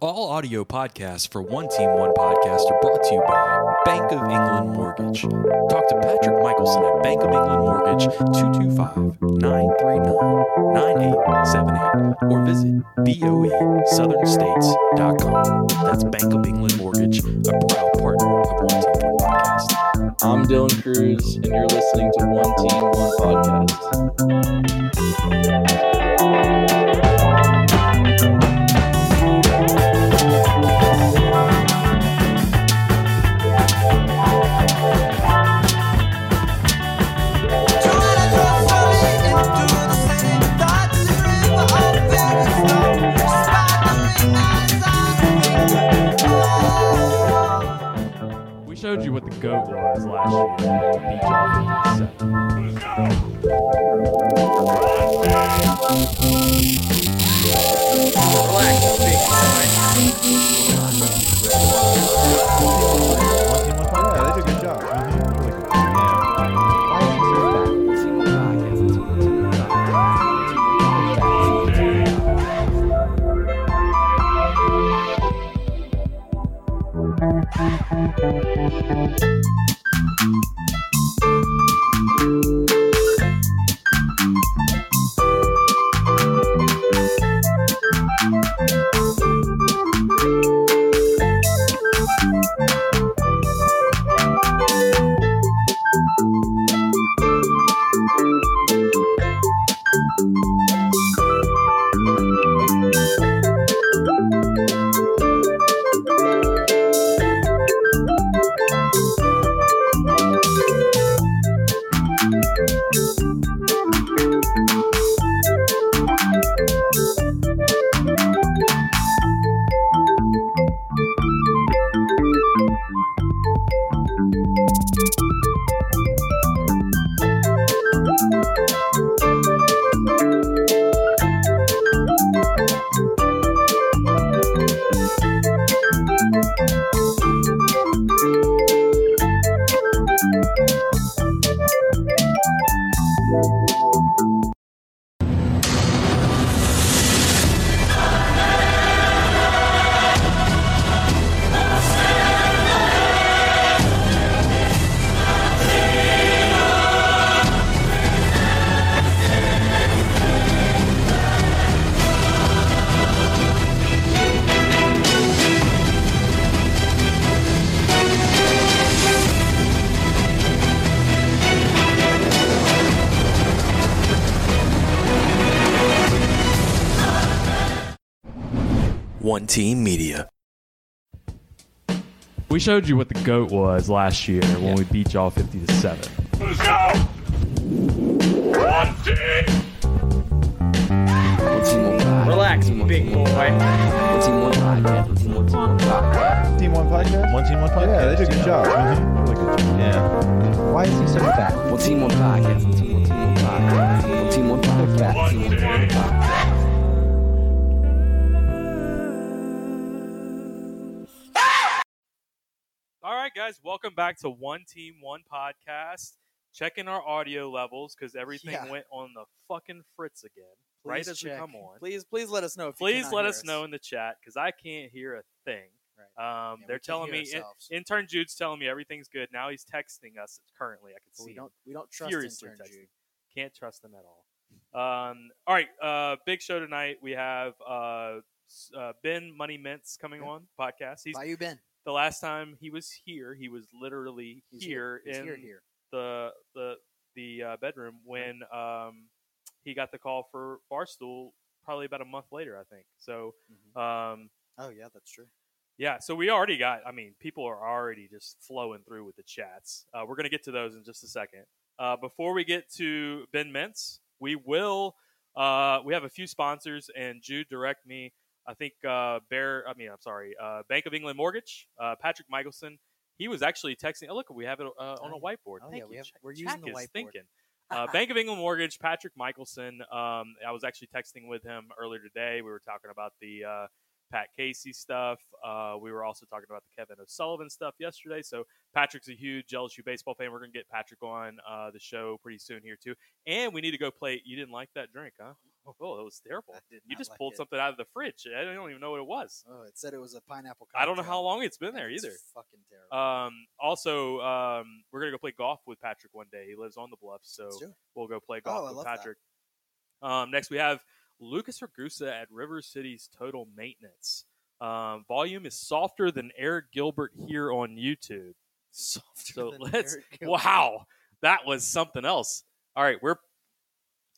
All audio podcasts for One Team One Podcast are brought to you by Bank of England Mortgage. Talk to Patrick Michelson at Bank of England Mortgage 225 939 9878 or visit boeSouthernStates.com. That's Bank of England Mortgage, a proud partner of One Team One Podcast. I'm Dylan Cruz, and you're listening to One Team One Podcast. What the goat was last year. at the Beach off 57. 17 Media. We showed you what the GOAT was last year when we beat y'all 50 to 7. Let's go! One team. Relax, big boy. Team One Podcast. Team One Podcast. Team One Podcast? One Team One Podcast? Yeah, they did a good job. Really good job. Yeah. Why is he so fat? One Team One Podcast. Back to One Team One Podcast. Checking our audio levels because everything Yeah. went on the fucking fritz again. right Please as we come on. Please, please let us know. If Please let hear us know in the chat because I can't hear a thing. Right. Um, Yeah, they're telling me. in- intern Jude's telling me everything's good. Now he's texting us currently. I can But see we don't. We don't trust furiously intern texting. Jude. Can't trust them at all. Um, all right, uh, big show tonight. We have uh, uh, Ben Money Mintz coming Yeah. on podcast. He's Bayou Ben. The last time he was here. He was literally He's here, He's in here. Here. the the the uh, bedroom when um, he got the call for Barstool. Probably about a month later, I think. So, Mhm. um, Oh yeah, that's true. yeah, so we already got. I mean, people are already just flowing through with the chats. Uh, we're gonna get to those in just a second. Uh, before we get to Ben Mintz, we will. Uh, we have a few sponsors, and Jude direct me. I think uh, Bear. I mean, I'm sorry, uh, Bank of England Mortgage. Uh, Patrick Michelson. He was actually texting. Oh, look, we have it uh, on a Oh, whiteboard. oh, Thank yeah, you. we have, we're Jack using the whiteboard. Thinking. Uh, Bank of England Mortgage, Patrick Michelson. Um, I was actually texting with him earlier today. We were talking about the uh, Pat Casey stuff. Uh, we were also talking about the Kevin O'Sullivan stuff yesterday. So Patrick's a huge LSU baseball fan. We're going to get Patrick on uh, the show pretty soon here too. And we need to go play. You didn't like that drink, huh? Oh, that was terrible. You just like pulled it. something out of the fridge. I don't even know what it was. Oh, it said it was a pineapple. I don't know how long it's been there It's either. Fucking terrible. Um, also, um, we're gonna go play golf with Patrick one day. He lives on the bluff, so Let's do it. we'll go play Oh, golf I with. Patrick. Um, next, we have Lucas Ragusa at River City's Total Maintenance. Um, volume is softer than Eric Gilbert here on YouTube. Softer So than let's. Wow, that was something else. All right, we're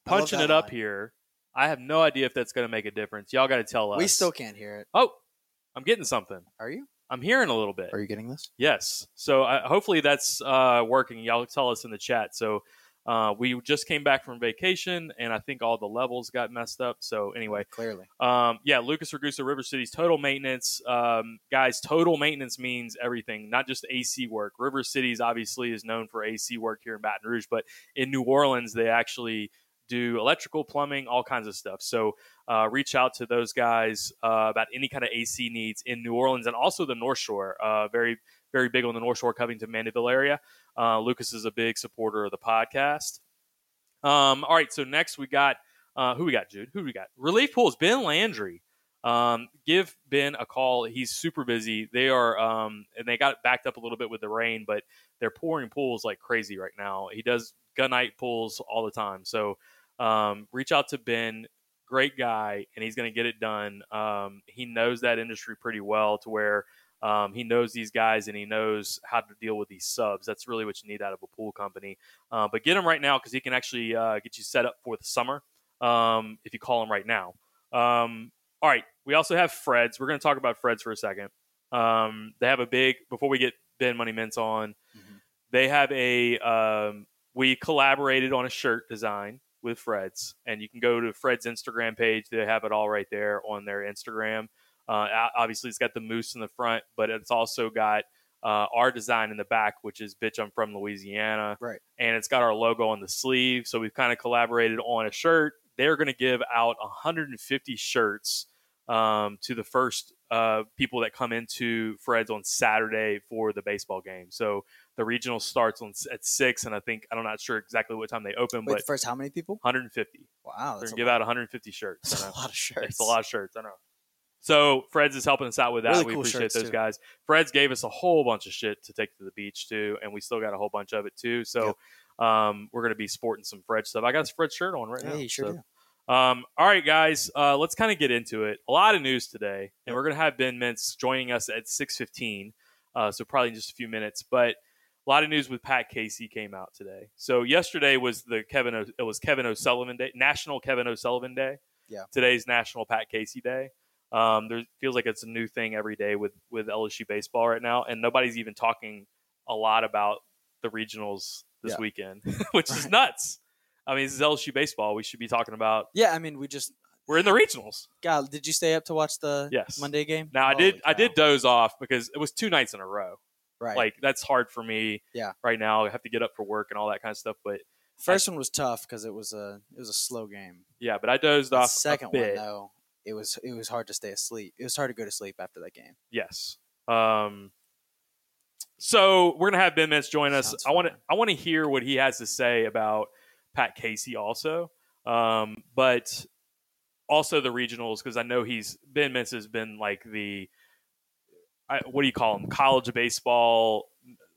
punching it up line. here. I have no idea if that's going to make a difference. Y'all got to tell us. We still can't hear it. Oh, I'm getting something. Are you? I'm hearing a little bit. Are you getting this? Yes. So uh, hopefully that's uh, working. Y'all tell us in the chat. So uh, we just came back from vacation, and I think all the levels got messed up. So anyway, Clearly. um, yeah, Lucas Ragusa, River City's total maintenance. Um, guys, total maintenance means everything, not just AC work. River City's obviously is known for AC work here in Baton Rouge, but in New Orleans, they actually do electrical, plumbing, all kinds of stuff. So uh, reach out to those guys uh, about any kind of AC needs in New Orleans and also the North Shore. Uh, very, very big on the North Shore, Covington, Mandeville area. Uh, Lucas is a big supporter of the podcast. Um, all right, so next we got uh, who we got, Jude? Who we got? Relief pools. Ben Landry. Um, give Ben a call. He's super busy. They are, um, and they got backed up a little bit with the rain, but they're pouring pools like crazy right now. He does gunite pools all the time. So um, reach out to Ben. Great guy, and he's going to get it done. Um, he knows that industry pretty well to where um, he knows these guys and he knows how to deal with these subs. That's really what you need out of a pool company. Uh, but get him right now because he can actually uh, get you set up for the summer um, if you call him right now. Um, all right, we also have Fred's. We're going to talk about Fred's for a second. Um, they have a big before we get Ben Money Mintz on. Mhm. They have a um, we collaborated on a shirt design with Fred's, and you can go to Fred's Instagram page. They have it all right there on their Instagram. Uh, obviously, it's got the moose in the front, but it's also got uh, our design in the back, which is "Bitch, I'm from Louisiana." Right. And it's got our logo on the sleeve. So we've kind of collaborated on a shirt. They're going to give out 150 shirts um, to the first uh, people that come into Fred's on Saturday for the baseball game. So the regional starts on at six, and I think I'm not sure exactly what time they open, Wait, but first, how many people? 150. Wow, They're gonna give lot. out 150 shirts. That's a lot of shirts. It's a lot of shirts. I know. So Fred's is helping us out with that. Really we cool appreciate those too. guys. Fred's gave us a whole bunch of shit to take to the beach too, and we still got a whole bunch of it too. So um, we're gonna be sporting some Fred stuff. I got a Fred shirt on right Yeah, now. you sure so- do. um, all right, guys, uh, let's kind of get into it. A lot of news today, and we're going to have Ben Mintz joining us at 6.15, uh, so probably in just a few minutes. But a lot of news with Pat Casey came out today. So yesterday was the Kevin o- it was Kevin O'Sullivan Day, National Kevin O'Sullivan Day. Yeah. Today's National Pat Casey Day. Um, there feels like it's a new thing every day with with LSU baseball right now, and nobody's even talking a lot about the regionals this Yeah. weekend, which is nuts. I mean, this is LSU baseball. We should be talking about Yeah, I mean, we just. we're in the regionals. God, did you stay up to watch the Yes. Monday game? Now I did I did doze off because it was two nights in a row. Right. Like that's hard for me. Yeah. Right now I have to get up for work and all that kind of stuff. But First one was tough because it was a it was a slow game. yeah, but I dozed The off second a bit. one though, it was it was hard to stay asleep. It was hard to go to sleep after that game. Yes. Um. So we're gonna have Ben Mintz join us. Sounds I want to. I want to hear what he has to say about Pat Casey also. Um, but also the regionals because I know he's Ben Mintz has been like the I, what do you call him? College baseball,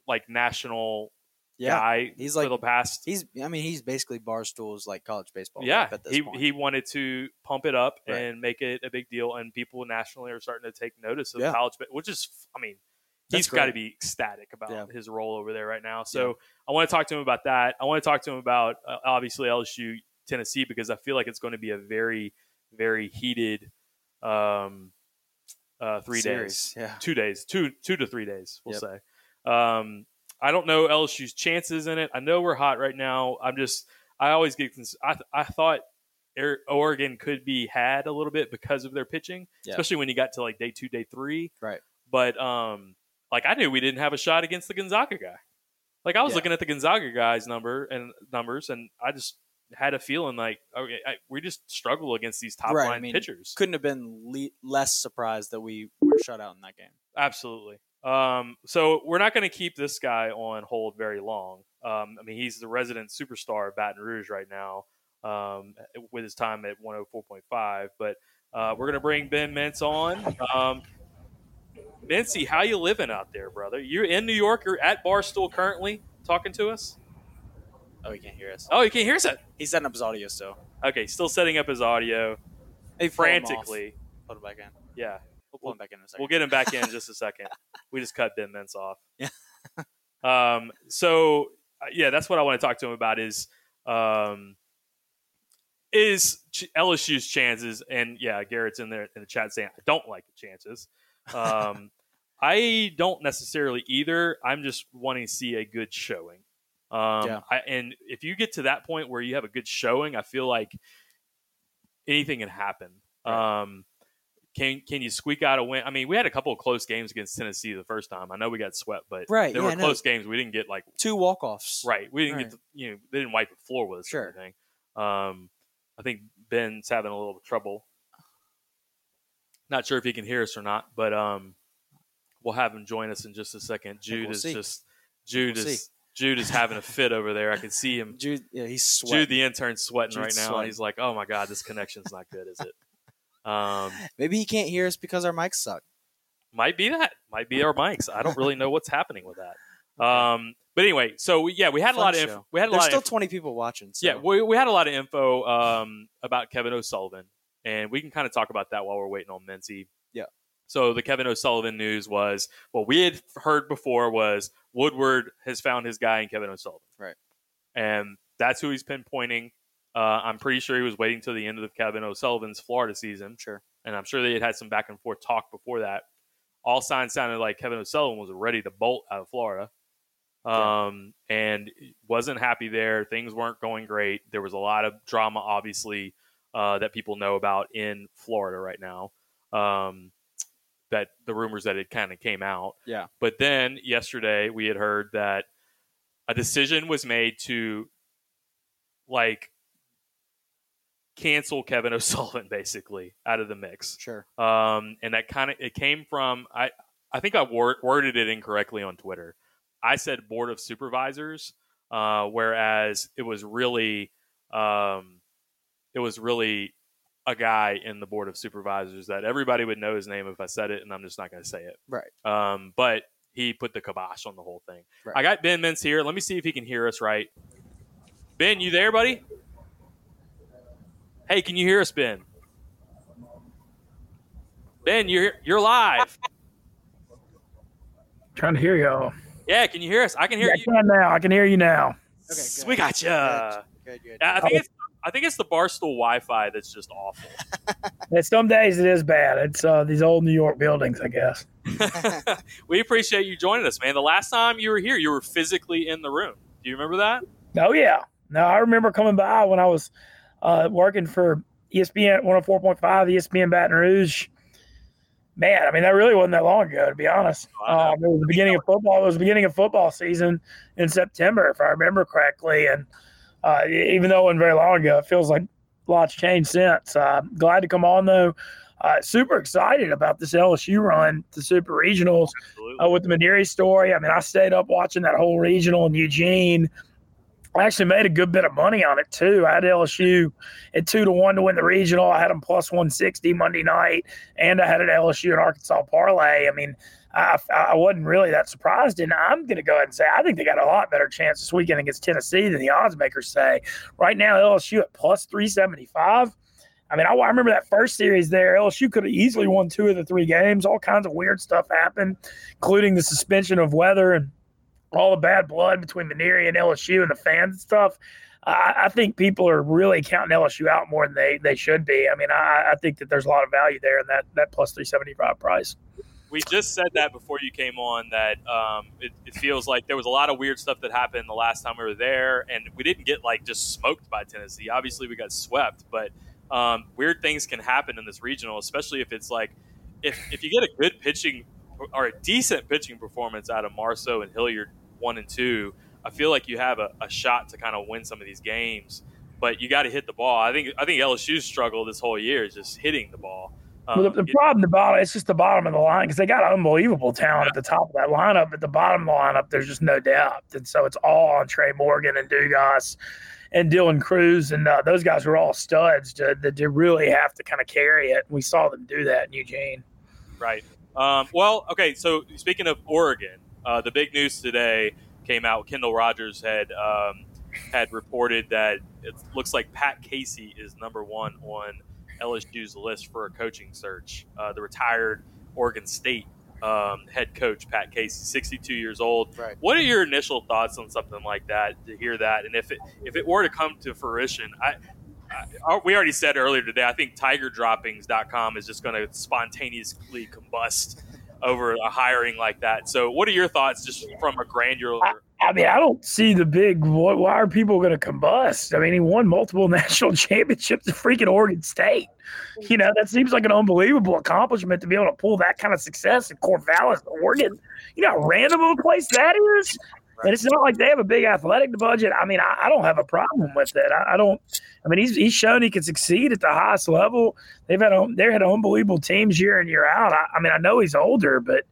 like national Yeah, guy. he's like- the past. he's. I mean, he's basically Barstool's like college baseball. yeah, rep at this he point. he wanted to pump it up Right. and make it a big deal, and people nationally are starting to take notice of Yeah. college, which is, I mean, That's he's got to be ecstatic about Yeah. his role over there right now. So I want to talk to him about that. I want to talk to him about uh, obviously LSU Tennessee because I feel like it's going to be a very very heated um, uh, three days Yeah. two days, two two to three days, we'll Yep. say. Um, I don't know LSU's chances in it. I know we're hot right now. I'm just, I always get, I, I thought Oregon could be had a little bit because of their pitching, Yeah. especially when you got to like day two, day three. Right. But um, like I knew we didn't have a shot against the Gonzaga guy. Like I was Yeah. looking at the Gonzaga guy's number and numbers, and I just had a feeling like okay, I, we just struggle against these top Right, I line mean, pitchers. Couldn't have been le- less surprised that we were shut out in that game. Absolutely. Um, so we're not going to keep this guy on hold very long. Um, I mean, he's the resident superstar of Baton Rouge right now. um, with his time at 104.5. But uh, we're gonna bring Ben Mintz on. Um, Mincy, how you living out there, brother? You're in New York. You're at Barstool currently, talking to us. Oh, he can't hear us. Oh, you can't hear us. He's setting up his audio still. Okay, still setting up his audio Hey, pull him off. frantically. Put him back in. Yeah, We'll pull him back in in a second. We'll get him back in just a second. We just cut Ben Mintz off. Yeah. um. So uh, yeah, that's what I want to talk to him about. Is um, is Ch- LSU's chances? And yeah, Garrett's in there in the chat saying I don't like the chances. Um, I don't necessarily either. I'm just wanting to see a good showing. Um, Yeah. I, and if you get to that point where you have a good showing, I feel like anything can happen. Um, can can you squeak out a win? I mean, we had a couple of close games against Tennessee the first time. I know we got swept, but Right, there yeah, were no. close games. We didn't get like Two walk offs. right. We didn't Right. get the, you know they didn't wipe the floor with us Sure. or anything. Um, I think Ben's having a little trouble. Not sure if he can hear us or not, but um, we'll have him join us in just a second. Jude we'll is see. just Jude We'll is Jude is having a fit over there. I can see him. Jude, yeah, he's Jude, the intern, sweating Jude's right now. sweating. He's like, "Oh my god, this connection's not good, is it?" Um, Maybe he can't hear us because our mics suck. might be that. Might be our mics. I don't really know what's happening with that. Um, but anyway, so we, yeah, we had a Fun lot of info. we had a There's lot still of 20 people watching. So. yeah, we, we had a lot of info um, about Kevin O'Sullivan, and we can kind of talk about that while we're waiting on Mincy. Yeah. So the Kevin O'Sullivan news was what we had heard before was Woodward has found his guy in Kevin O'Sullivan, Right. And that's who he's pinpointing. Uh, I'm pretty sure he was waiting till the end of Kevin O'Sullivan's Florida season, Sure. and I'm sure they had had some back and forth talk before that. All signs sounded like Kevin O'Sullivan was ready to bolt out of Florida, Yeah. um, and wasn't happy there. Things weren't going great. There was a lot of drama, obviously, uh, that people know about in Florida right now. Um, that the rumors that it kind of came out. Yeah. But then yesterday we had heard that a decision was made to like cancel Kevin O'Sullivan basically out of the mix. Sure. Um, and that kind of it came from I I think I wor- worded it incorrectly on Twitter. I said board of supervisors, uh, whereas it was really um, it was really a guy in the board of supervisors that everybody would know his name if I said it, and I'm just not going to say it. Right. Um, but he put the kibosh on the whole thing. Right. I got Ben Mintz here. Let me see if he can hear us right. Ben, you there, buddy? Hey, can you hear us, Ben? Ben, you're you're live. Trying to hear y'all. Yeah, can you hear us? I can hear Yeah, you. I can now. I can hear you now. Okay, good. We got you. Good, good, good. I think it's I think it's the Barstool Wi-Fi that's just awful. And some days it is bad. It's uh, these old New York buildings, I guess. we appreciate you joining us, man. The last time you were here, you were physically in the room. Do you remember that? Oh yeah. No, I remember coming by when I was uh, working for ESPN 104.5, ESPN Baton Rouge. Man, I mean that really wasn't that long ago, to be honest. I. Um, it was the beginning of football. It was the beginning of football season in September, if I remember correctly. And uh, even though it wasn't very long ago, it feels like lots changed since. Uh, glad to come on though. Uh, super excited about this LSU run to Super Regionals uh, with the Mainieri story. I mean, I stayed up watching that whole regional in Eugene. I actually made a good bit of money on it too. I had LSU at two to one to win the regional. I had them plus one sixty Monday night, and I had an LSU and Arkansas parlay. I mean, I, I wasn't really that surprised, and I'm going to go ahead and say I think they got a lot better chance this weekend against Tennessee than the odds makers say. Right now, LSU at plus three seventy five. I mean, I, I remember that first series there. LSU could have easily won two of the three games. All kinds of weird stuff happened, including the suspension of weather and all the bad blood between Mainieri and LSU and the fans and stuff. I, I think people are really counting LSU out more than they, they should be. I mean, I, I think that there's a lot of value there in that that plus three seventy five price. We just said that before you came on that um, it, it feels like there was a lot of weird stuff that happened the last time we were there and we didn't get like just smoked by tennessee. Obviously we got swept but um, weird things can happen in this regional especially if it's like if, if you get a good pitching or a decent pitching performance out of marceau and hilliard one and two i feel like you have a, a shot to kind of win some of these games but you got to hit the ball. I think i think lsu's struggle this whole year is just hitting the ball um, Well, the, the it- problem, the bottom, it's just the bottom of the line because they got unbelievable talent at the top of that lineup. At the bottom of the lineup, there's just no depth, and so it's all on Trey Morgan and Dugas and Dylan Crews, and uh, those guys were all studs to, that to really have to kind of carry it. We saw them do that in Eugene. Right. Um, well, okay. So speaking of Oregon, uh, the big news today came out. Kendall Rogers had um, had reported that it looks like Pat Casey is number one on LSU's list for a coaching search. Uh, the retired Oregon State um, head coach Pat Casey, 62 years old. Right. What are your initial thoughts on something like that? To hear that, and if it if it were to come to fruition, I. I we already said earlier today. I think TigerDroppings.com is just going to spontaneously combust over a hiring like that. So, what are your thoughts, just from a granular? I mean, I don't see the big. Why, why are people going to combust? I mean, he won multiple national championships at freaking Oregon State. You know, that seems like an unbelievable accomplishment to be able to pull that kind of success in Corvallis, Oregon. You know how random of a place that is? And it's not like they have a big athletic budget. I mean, I, I don't have a problem with it. I, I, don't. I mean, he's he's shown he can succeed at the highest level. They've had they've had unbelievable teams year in year out. I, I mean, I know he's older, but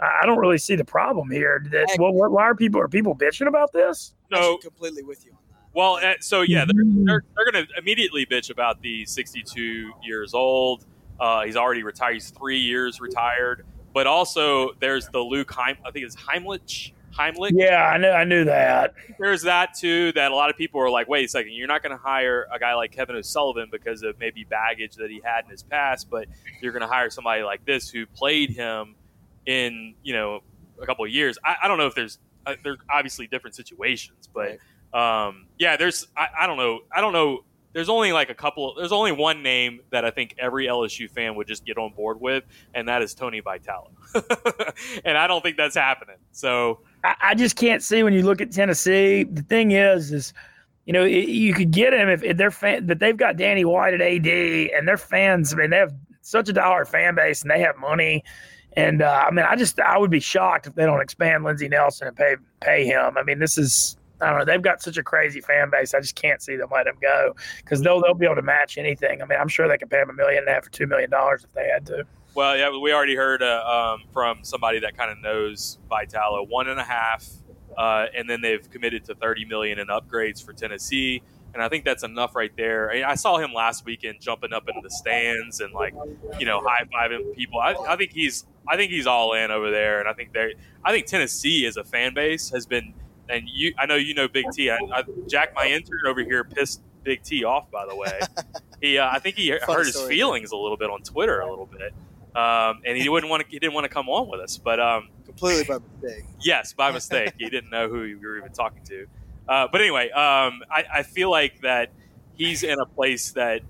I don't really see the problem here. That well, why are people are people bitching about this? So completely with you on that. Well, uh, so yeah, they're they're, they're going to immediately bitch about the 62 years old. Uh, he's already retired. He's three years retired. But also, there's the Luke Heim. I think it's Heimlich. Heimlich. Yeah, I knew I knew that. There's that too. That a lot of people are like, wait a second, you're not going to hire a guy like Kevin O'Sullivan because of maybe baggage that he had in his past, but you're going to hire somebody like this who played him in you know a couple of years. I, I don't know if there's uh, there's obviously different situations, but um, yeah, there's I, I don't know I don't know. There's only like a couple. There's only one name that I think every LSU fan would just get on board with, and that is Tony Vitello. and I don't think that's happening. So I, I just can't see when you look at Tennessee. The thing is, is you know, you could get him if, if they're fan, but they've got Danny White at AD, and their fans. I mean, they have such a dollar fan base, and they have money. And uh, I mean, I just I would be shocked if they don't expand Lindsey Nelson and pay pay him. I mean, this is I don't know. They've got such a crazy fan base. I just can't see them let him go because they'll they'll be able to match anything. I mean, I'm sure they could pay him a million and a half or two million dollars if they had to. Well, yeah, we already heard uh, um, from somebody that kind of knows Vitello one and a half, uh, and then they've committed to thirty million in upgrades for Tennessee, and I think that's enough right there. I, I saw him last weekend jumping up into the stands and like, you know, high fiving people. I, I think he's I think he's all in over there, and I think they I think Tennessee as a fan base has been, and you I know you know Big T. I, I, Jack, my intern over here, pissed Big T off. By the way, he uh, I think he Fun hurt his feelings a little bit on Twitter a little bit. Um, and he wouldn't want to. He didn't want to come on with us, but um, Completely by mistake. Yes, by mistake. he didn't know who you were even talking to. Uh, but anyway, um, I, I feel like that he's in a place that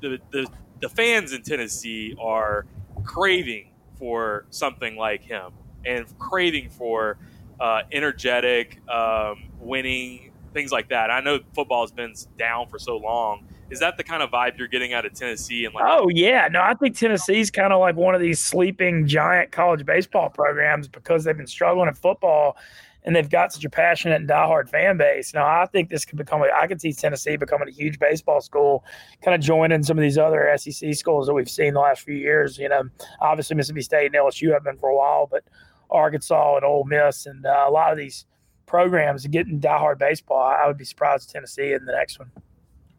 the, the the fans in Tennessee are craving for something like him and craving for uh, energetic, um, winning things like that. I know football has been down for so long. Is that the kind of vibe you're getting out of Tennessee? And like, Oh yeah, no, I think Tennessee's kind of like one of these sleeping giant college baseball programs because they've been struggling in football, and they've got such a passionate and diehard fan base. Now I think this could become. A, I could see Tennessee becoming a huge baseball school, kind of joining some of these other SEC schools that we've seen the last few years. You know, obviously Mississippi State and LSU have been for a while, but Arkansas and Ole Miss and uh, a lot of these programs getting diehard baseball. I would be surprised Tennessee in the next one.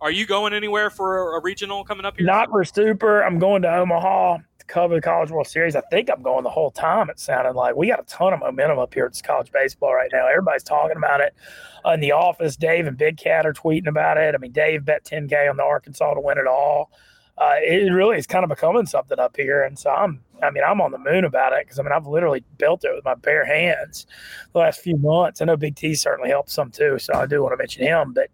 are you going anywhere for a, a regional coming up here? Not for Super. I'm going to Omaha to cover the College World Series. I think I'm going the whole time. It sounded like we got a ton of momentum up here at this college baseball right now. Everybody's talking about it in the office. Dave and Big Cat are tweeting about it. I mean, Dave bet 10K on the Arkansas to win it all. Uh, it really is kind of becoming something up here, and so I'm. I mean, I'm on the moon about it because I mean, I've literally built it with my bare hands the last few months. I know Big T certainly helped some too, so I do want to mention him. But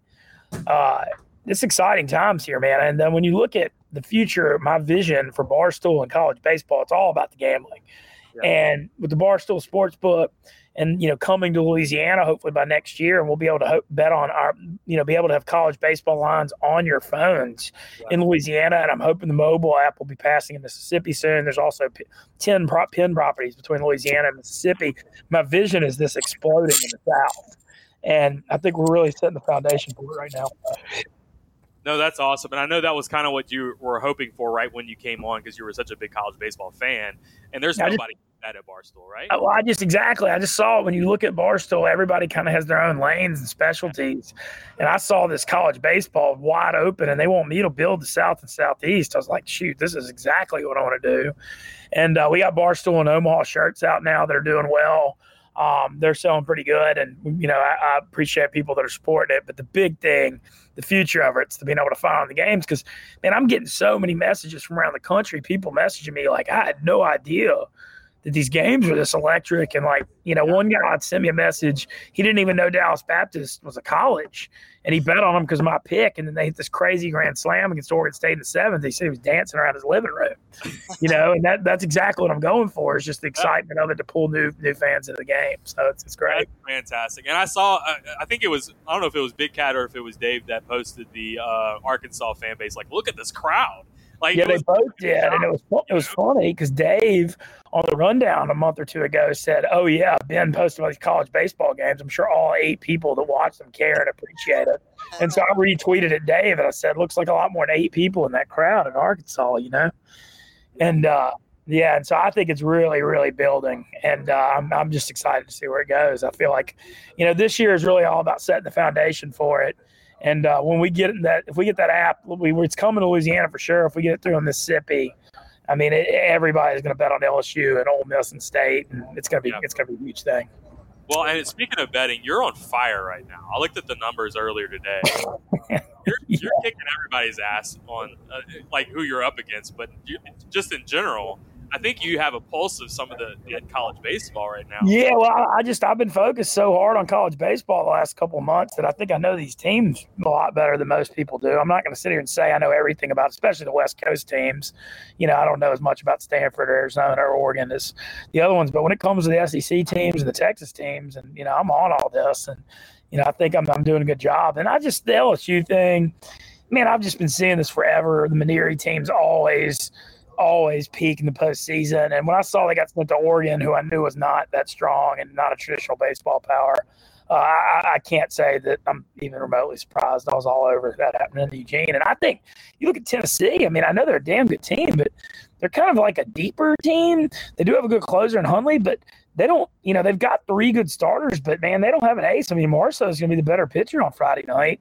uh, it's exciting times here, man. And then when you look at the future, my vision for Barstool and college baseball, it's all about the gambling. And with the Barstool sports book and, you know, coming to Louisiana, hopefully by next year, and we'll be able to hope, bet on our, you know, be able to have college baseball lines on your phones in Louisiana. And I'm hoping the mobile app will be passing in Mississippi soon. There's also p- 10 pro- pin properties between Louisiana and Mississippi. My vision is this exploding in the South. And I think we're really setting the foundation for it right now. No, that's awesome, and I know that was kind of what you were hoping for, right, when you came on, because you were such a big college baseball fan. And there's I just- nobody that at Barstool, right? Oh, Well, I just exactly. I just saw it when you look at Barstool, everybody kind of has their own lanes and specialties. And I saw this college baseball wide open, and they want me to build the South and Southeast. I was like, shoot, this is exactly what I want to do. And uh, we got Barstool and Omaha shirts out now that are doing well. Um, they're selling pretty good, and you know I, I appreciate people that are supporting it. But the big thing, the future of it's to being able to follow the games because man, I'm getting so many messages from around the country. People messaging me like I had no idea that these games were this electric. And like, you know, one guy had sent me a message. He didn't even know Dallas Baptist was a college, and he bet on them because my pick. And then they hit this crazy grand slam against Oregon State in the seventh. He said he was dancing around his living room, you know, and that that's exactly what I'm going for. Is just the excitement of it to pull new new fans into the game. So it's it's great. That's fantastic. And I saw, I think it was, I don't know if it was Big Cat or if it was Dave that posted the uh, Arkansas fan base. Like, look at this crowd. Like, Yeah, it they was- both did, and it was it was funny because Dave on the rundown a month or two ago said, "Oh yeah, Ben posted about these college baseball games. I'm sure all eight people that watch them care and appreciate it." And so I retweeted it, Dave, and I said, "Looks like a lot more than eight people in that crowd in Arkansas, you know." And uh, yeah, and so I think it's really, really building, and uh, I'm I'm just excited to see where it goes. I feel like, you know, this year is really all about setting the foundation for it. And uh, when we get that, if we get that app, we, it's coming to Louisiana for sure. If we get it through in Mississippi, I mean, it, everybody's going to bet on LSU and Ole Miss and State, and it's going to be Yeah. it's going to be a huge thing. well, and speaking of betting, you're on fire right now. I looked at the numbers earlier today. You're, you're kicking everybody's ass on uh, like who you're up against, but you, just in general, I think you have a pulse of some of the, college baseball right now. Yeah, well, I, I just I've been focused so hard on college baseball the last couple of months that I think I know these teams a lot better than most people do. I'm not going to sit here and say I know everything about, especially the West Coast teams. You know, I don't know as much about Stanford or Arizona or Oregon as the other ones. But when it comes to the SEC teams and the Texas teams, and you know, I'm on all this, and you know, I think I'm I'm doing a good job. And I just the LSU thing, man, I've just been seeing this forever. The Mainieri teams always always peak in the postseason. And when I saw they got sent to Oregon, who I knew was not that strong and not a traditional baseball power, uh, I, I can't say that I'm even remotely surprised. I was all over that happening in Eugene. And I think you look at Tennessee. I mean, I know they're a damn good team, but they're kind of like a deeper team. They do have a good closer in Hunley, but they don't. You know, they've got three good starters, but man, they don't have an ace. I mean, Marceau is going to be the better pitcher on Friday night.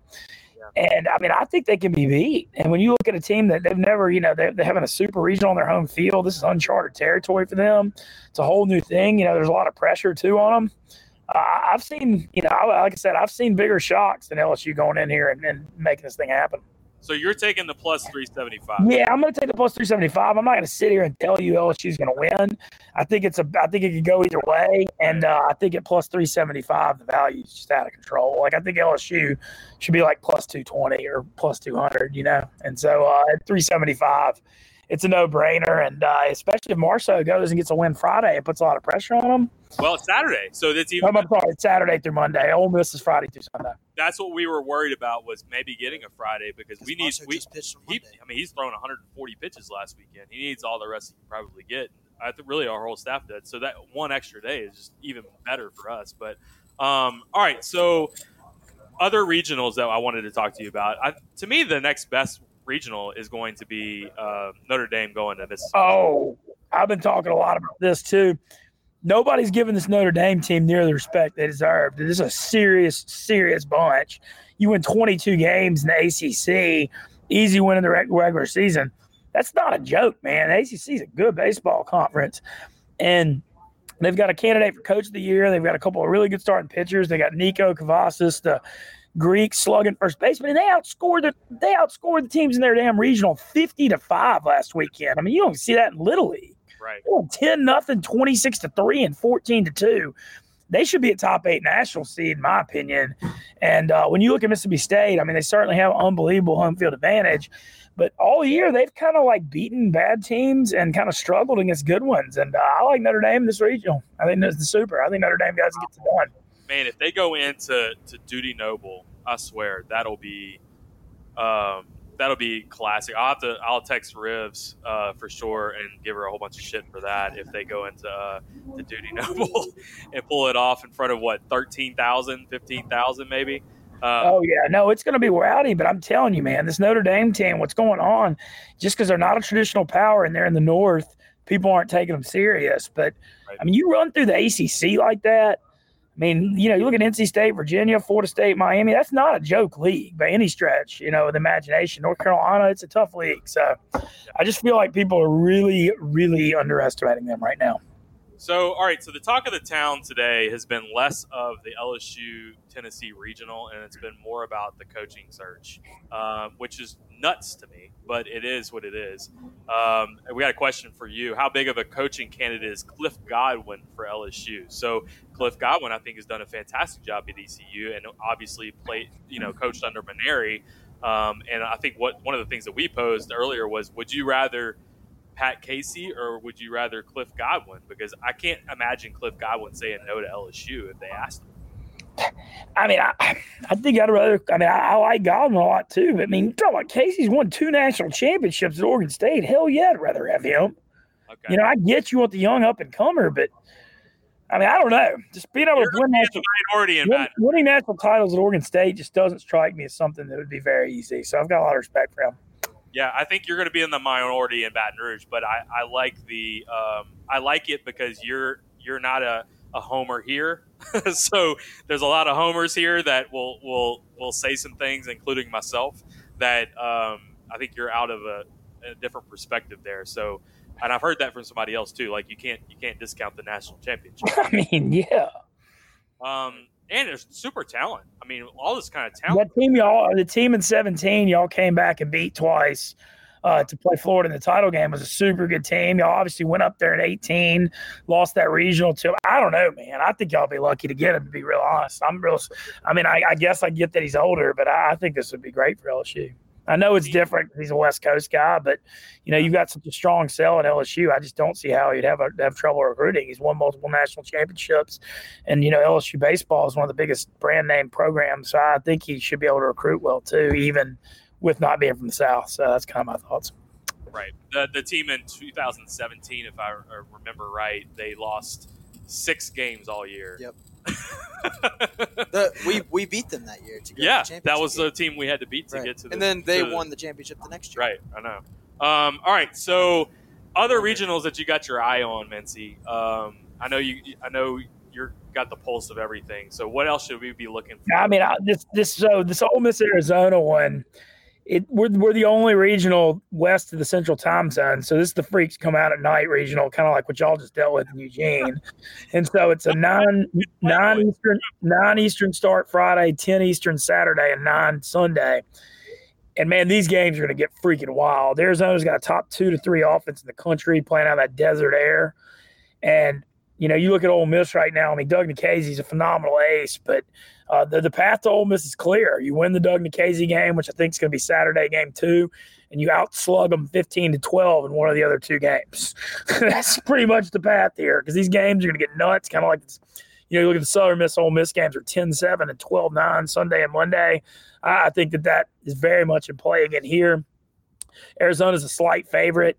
And I mean, I think they can be beat. And when you look at a team that they've never, you know, they're, they're having a super regional on their home field, this is uncharted territory for them. It's a whole new thing. You know, there's a lot of pressure too on them. Uh, I've seen, you know, like I said, I've seen bigger shocks than LSU going in here and, and making this thing happen. So you're taking the plus 375. Yeah, I'm going to take the plus 375. I'm not going to sit here and tell you LSU's going to win. I think it's a, I think it could go either way, and uh, I think at plus 375, the value is just out of control. Like I think LSU should be like plus 220 or plus 200, you know. And so uh, at 375, it's a no-brainer, and uh, especially if Marceau goes and gets a win Friday, it puts a lot of pressure on him. Well, it's Saturday, so that's even. I'm sorry, it's Saturday through Monday. Ole Miss is Friday through Sunday. That's what we were worried about was maybe getting a Friday because we need. Marceau We, just pitched on he, Monday. I mean, he's thrown 140 pitches last weekend. He needs all the rest he can probably get. I think really our whole staff did. So that one extra day is just even better for us. But um, all right, so other regionals that I wanted to talk to you about. I, to me, the next best regional is going to be uh, Notre Dame going to Mississippi. Oh, I've been talking a lot about this too. Nobody's giving this Notre Dame team near the respect they deserve. This is a serious, serious bunch. You win 22 games in the ACC, easy win in the regular season. That's not a joke, man. ACC is a good baseball conference, and they've got a candidate for coach of the year. They've got a couple of really good starting pitchers. They got Niko Kavadas, the Greek slugging first baseman, and they outscored the they outscored the teams in their damn regional 50 to five last weekend. I mean, you don't see that in Little League. Right. 10 nothing, 26 to 3, and 14 to 2. They should be a top eight national seed, in my opinion. And uh, when you look at Mississippi State, I mean, they certainly have unbelievable home field advantage. But all year, they've kind of like beaten bad teams and kind of struggled against good ones. And uh, I like Notre Dame in this regional. I think that's the super. I think Notre Dame guys get it done. Man, if they go into to Dudy Noble, I swear that'll be um, that'll be classic. I'll have to I'll text Rivs uh, for sure and give her a whole bunch of shit for that if they go into uh, the Dudy Noble and pull it off in front of what 13,000, 15,000 maybe. Uh, Oh yeah, no, it's going to be rowdy. But I'm telling you, man, this Notre Dame team, what's going on? Just because they're not a traditional power and they're in the North, people aren't taking them serious. But I mean, you run through the ACC like that. I mean, you know, you look at NC State, Virginia, Florida State, Miami. That's not a joke league by any stretch. You know, with imagination. North Carolina, it's a tough league. So, I just feel like people are really, really underestimating them right now. So, all right. So the talk of the town today has been less of the LSU Tennessee regional, and it's been more about the coaching search, um, which is nuts to me, but it is what it is. Um, we got a question for you: How big of a coaching candidate is Cliff Godwin for LSU? So, Cliff Godwin, I think, has done a fantastic job at ECU, and obviously played, you know, coached under Mainieri. Um, and I think what one of the things that we posed earlier was: Would you rather Pat Casey or would you rather Cliff Godwin? Because I can't imagine Cliff Godwin saying no to LSU if they asked him. I mean, I, I think I'd rather. I mean, I, I like Godwin a lot too. But I mean, talk about Casey's won two national championships at Oregon State. Hell yeah, I'd rather have him. Okay. You know, I get you want the young up and comer, but I mean, I don't know. Just being able You're to win national, the minority in win, winning national titles at Oregon State just doesn't strike me as something that would be very easy. So I've got a lot of respect for him. Yeah, I think you're going to be in the minority in Baton Rouge, but I, I like the um, I like it because you're you're not a, a homer here, so there's a lot of homers here that will will will say some things, including myself, that um, I think you're out of a, a different perspective there. So, and I've heard that from somebody else too. Like you can't you can't discount the national championship. I mean, yeah. Um, and there's super talent. I mean, all this kind of talent. That team, y'all, the team in 17, y'all came back and beat twice uh, to play Florida in the title game. was a super good team. Y'all obviously went up there in 18, lost that regional to. I don't know, man. I think y'all be lucky to get him. To be real honest, I'm real. I mean, I, I guess I get that he's older, but I, I think this would be great for LSU. I know it's different. He's a West Coast guy, but you know you've got such a strong sell at LSU. I just don't see how he'd have a, have trouble recruiting. He's won multiple national championships, and you know LSU baseball is one of the biggest brand name programs. So I think he should be able to recruit well too, even with not being from the South. So that's kind of my thoughts. Right. The the team in 2017, if I uh, remember right, they lost six games all year. Yep. The, we we beat them that year to go yeah, to the that was championship the team we had to beat to game. get to the. and then they the- won the championship the next year. Right, I know. Um, all right, so other regionals that you got your eye on, Mincy. Um, I know you. I know you're got the pulse of everything. So what else should we be looking for? I mean, I, this this so this Ole Miss Arizona one, it we're we're the only regional west of the Central Time Zone. So this is the freaks come out at night regional, kind of like what y'all just dealt with in Eugene. And so it's a nine nine Eastern nine Eastern start Friday, ten Eastern Saturday, and nine Sunday. And man, these games are going to get freaking wild. Arizona's got a top two to three offense in the country, playing out of that desert air. And you know, you look at Ole Miss right now. I mean, Doug Nikhazy's a phenomenal ace, but uh, the the path to Ole Miss is clear. You win the Doug Nikhazy game, which I think is going to be Saturday game two, and you outslug them fifteen to twelve in one of the other two games. That's pretty much the path here because these games are going to get nuts. Kind of like you know, you look at the Southern Miss Ole Miss games are 10-7 and 12-9 Sunday and Monday. I I think that that is very much in play again here. Arizona's a slight favorite.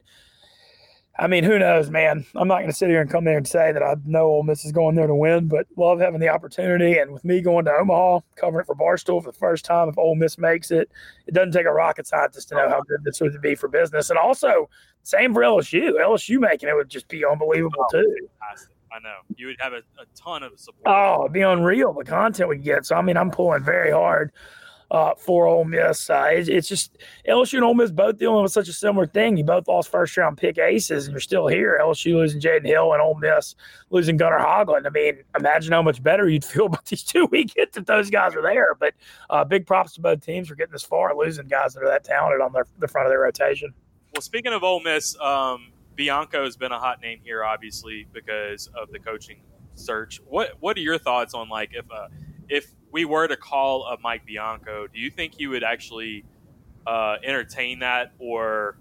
I mean, who knows, man? I'm not going to sit here and come there and say that I know Ole Miss is going there to win, but love having the opportunity. And with me going to Omaha, covering it for Barstool for the first time, if Ole Miss makes it, it doesn't take a rocket scientist to know how good this would be for business. And also, same for LSU. LSU making it would just be unbelievable oh, too. Fantastic. I know you would have a, a ton of support. Oh, it'd be unreal the content we get. So I mean, I'm pulling very hard uh, for Ole Miss. Uh, it's, it's just LSU and Ole Miss both dealing with such a similar thing. You both lost first round pick aces, and you're still here. LSU losing Jaden Hill and Ole Miss losing Gunnar Hoglund. I mean, imagine how much better you'd feel about these two weekends if those guys are there. But uh, big props to both teams for getting this far, losing guys that are that talented on their the front of their rotation. Well, speaking of Ole Miss, um, Bianco has been a hot name here, obviously because of the coaching search. What What are your thoughts on like if uh, if we were to call a Mike Bianco, do you think you would actually uh, entertain that, or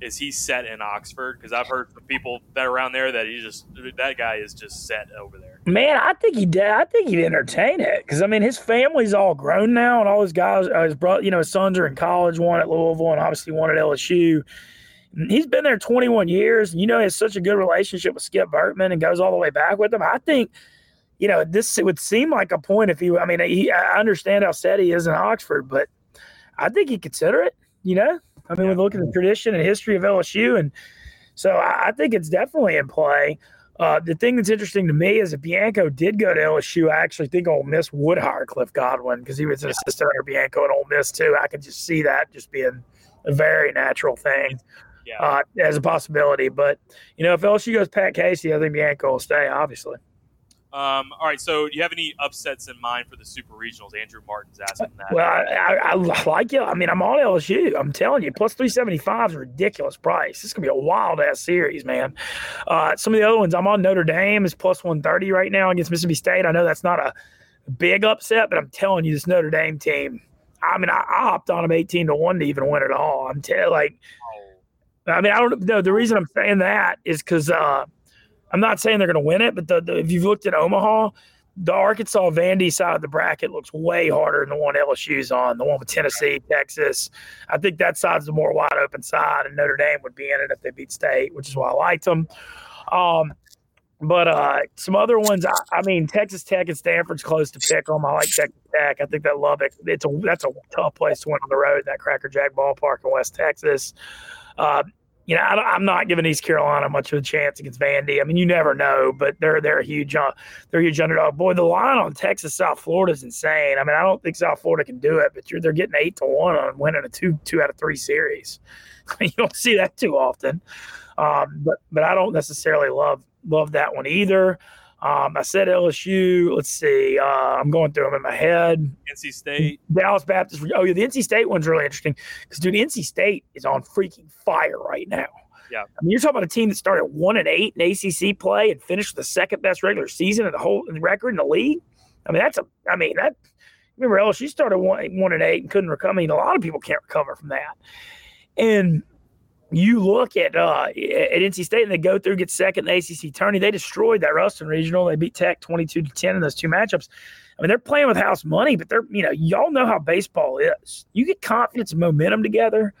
is he set in Oxford? Because I've heard from people that around there that he just that guy is just set over there. Man, I think he did. I think he'd entertain it because I mean, his family's all grown now, and all his guys, uh, his brother, you know, his sons are in college. One at Louisville, and obviously one at LSU. He's been there 21 years. You know, he has such a good relationship with Skip Bertman and goes all the way back with him. I think, you know, this it would seem like a point if he. I mean, he, I understand how set he is in Oxford, but I think he'd consider it. You know, I mean, we look at the tradition and history of LSU and So I, I think it's definitely in play. Uh, the thing that's interesting to me is if Bianco did go to LSU, I actually think Ole Miss would hire Cliff Godwin because he was an assistant under Bianco at Ole Miss too. I could just see that just being a very natural thing Yeah. uh, as a possibility. But you know, if LSU goes Pat Casey, I think Bianco will stay. Obviously, Um, all right. So, do you have any upsets in mind for the super regionals? Andrew Martin's asking that. well, I, I, I like it. I mean, I'm on LSU. I'm telling you, plus three seventy five is a ridiculous price. This is gonna be a wild ass series, man. Uh, some of the other ones, I'm on Notre Dame is plus one thirty right now against Mississippi State. I know that's not a big upset, but I'm telling you, this Notre Dame team. I mean, I, I hopped on them eighteen to one to even win it all. I'm telling like. I mean, I don't know. The reason I'm saying that is because uh, I'm not saying they're going to win it, but the, the, if you've looked at Omaha, the Arkansas Vandy side of the bracket looks way harder than the one LSU's on, the one with Tennessee, Texas. I think that side's the more wide open side, and Notre Dame would be in it if they beat State, which is why I liked them. Um, but uh, some other ones, I, I mean, Texas Tech and Stanford's close to pick them. I like Texas Tech. I think that Lubbock, it's a that's a tough place to win on the road. That Cracker Jack ballpark in West Texas. Uh, you know, I, I'm not giving East Carolina much of a chance against Vandy. I mean, you never know, but they're they're a huge uh, they're a huge underdog. Boy, the line on Texas South Florida is insane. I mean, I don't think South Florida can do it, but they're getting eight to one on winning a two two out of three series. you don't see that too often. Um, but but I don't necessarily love love that one either. Um, I said LSU. Let's see. Uh, I'm going through them in my head. NC State. Dallas Baptist. Oh, yeah, the NC State one's really interesting because, dude, NC State is on freaking fire right now. Yeah. I mean, you're talking about a team that started one and eight in ACC play and finished the second best regular season in the whole record in the league. I mean, that's a. I mean, that. Remember, LSU started one one and eight and couldn't recover. I mean, a lot of people can't recover from that. And you look at uh, at NC State and they go through, get second in the ACC tourney. They destroyed that Ruston regional. They beat Tech 22 to 10 in those two matchups. I mean, they're playing with house money, but they're, you know, y'all know how baseball is. You get confidence and momentum together,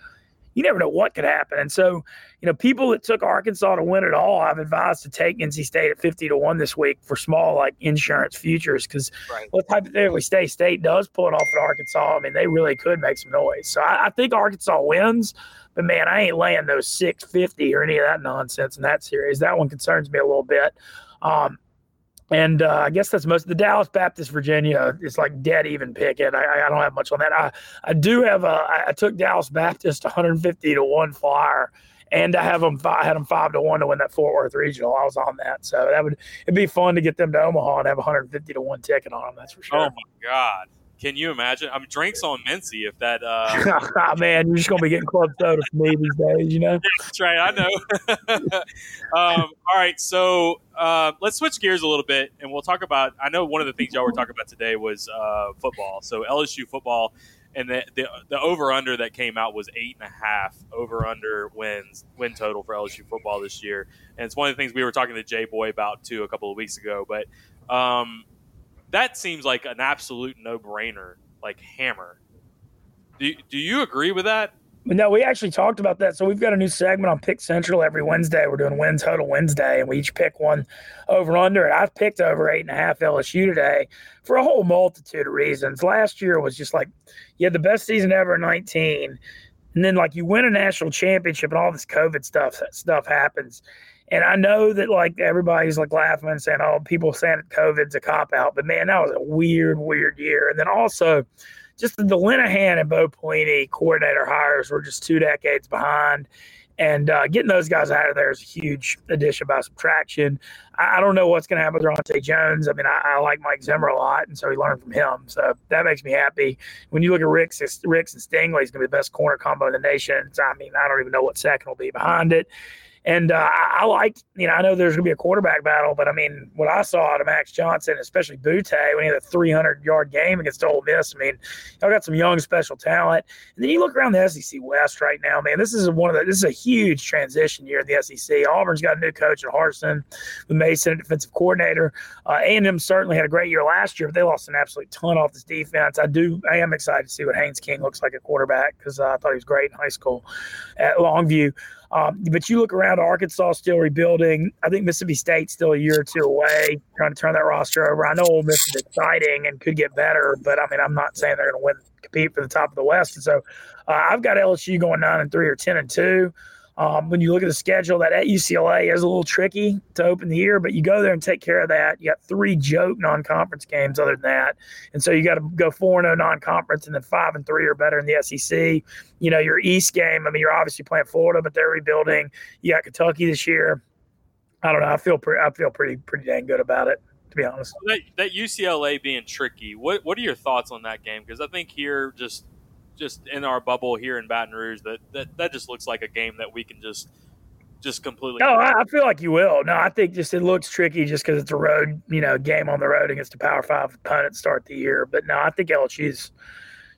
you never know what could happen. And so, you know, people that took Arkansas to win it all, I've advised to take NC State at 50 to 1 this week for small, like insurance futures. Because Right. let's hypothetically State State does pull it off at Arkansas. I mean, they really could make some noise. So I, I think Arkansas wins. But man, I ain't laying those 650 or any of that nonsense in that series. That one concerns me a little bit. Um, and uh, I guess that's most the Dallas Baptist Virginia is like dead even pick. I, I don't have much on that. I, I do have a I took Dallas Baptist 150 to one flyer, and I have them I had them five to one to win that Fort Worth regional. I was on that, so that would it'd be fun to get them to Omaha and have 150 to one ticket on them. That's for sure. Oh my God. Can you imagine? I mean, drinks on Mintzy if that. Uh, Man, you're just gonna be getting club soda from me these days, you know. That's right. I know. um, all right. So uh, let's switch gears a little bit and we'll talk about. I know one of the things y'all were talking about today was uh, football. So LSU football and the, the, the over under that came out was eight and a half over under wins, win total for LSU football this year. And it's one of the things we were talking to Jay Boy about too a couple of weeks ago. But um, that seems like an absolute no brainer, like hammer. Do, do you agree with that? No, we actually talked about that. So we've got a new segment on Pick Central every Wednesday. We're doing win total Wednesday, and we each pick one over under. And I've picked over eight and a half LSU today for a whole multitude of reasons. Last year was just like you had the best season ever in 19, and then like you win a national championship, and all this COVID stuff stuff happens. And I know that like everybody's like laughing and saying, "Oh, people saying COVID's a cop out," but man, that was a weird, weird year. And then also just the Linehan and Bo Pelini coordinator hires were just two decades behind. And uh, getting those guys out of there is a huge addition by subtraction. I, I don't know what's going to happen with Ronte Jones. I mean, I, I, like Mike Zimmer a lot, and so he learned from him. So that makes me happy. When you look at Ricks, Ricks and Stingley, he's going to be the best corner combo in the nation. So, I mean, I don't even know what second will be behind it. And uh, I, like, you know, I know there's going to be a quarterback battle, but I mean, what I saw out of Max Johnson, especially Butte, when he had a 300 yard game against Ole Miss, I mean, y'all got some young special talent. And then you look around the SEC West right now, man, this is one of the, this is a huge transition year in the SEC. Auburn's got a new coach at Harsin with Mason, a defensive coordinator. Uh, A&M certainly had a great year last year, but they lost an absolute ton off this defense. I do, I am excited to see what Haynes King looks like at quarterback because uh, I thought he was great in high school at Longview. Um, but you look around, Arkansas still rebuilding. I think Mississippi State's still a year or two away, trying to turn that roster over. I know Ole Miss is exciting and could get better, but I mean, I'm not saying they're going to win, compete for the top of the West. And so uh, I've got LSU going nine and three or ten and two. Um, when you look at the schedule, that at UCLA is a little tricky to open the year, but you go there and take care of that. You got three joke non-conference games other than that, and so you got to go four and zero non-conference, and then five and three are better in the SEC. You know your East game. I mean, you're obviously playing Florida, but they're rebuilding. You got Kentucky this year. I don't know. I feel pretty. I feel pretty pretty dang good about it, to be honest. That, that UCLA being tricky. What what are your thoughts on that game? Because I think here, just just in our bubble here in Baton Rouge, that, that that just looks like a game that we can just just completely. No, I, I feel like you will. No, I think just it looks tricky just because it's a road, you know, game on the road against a Power Five opponent to start the year. But no, I think LSU's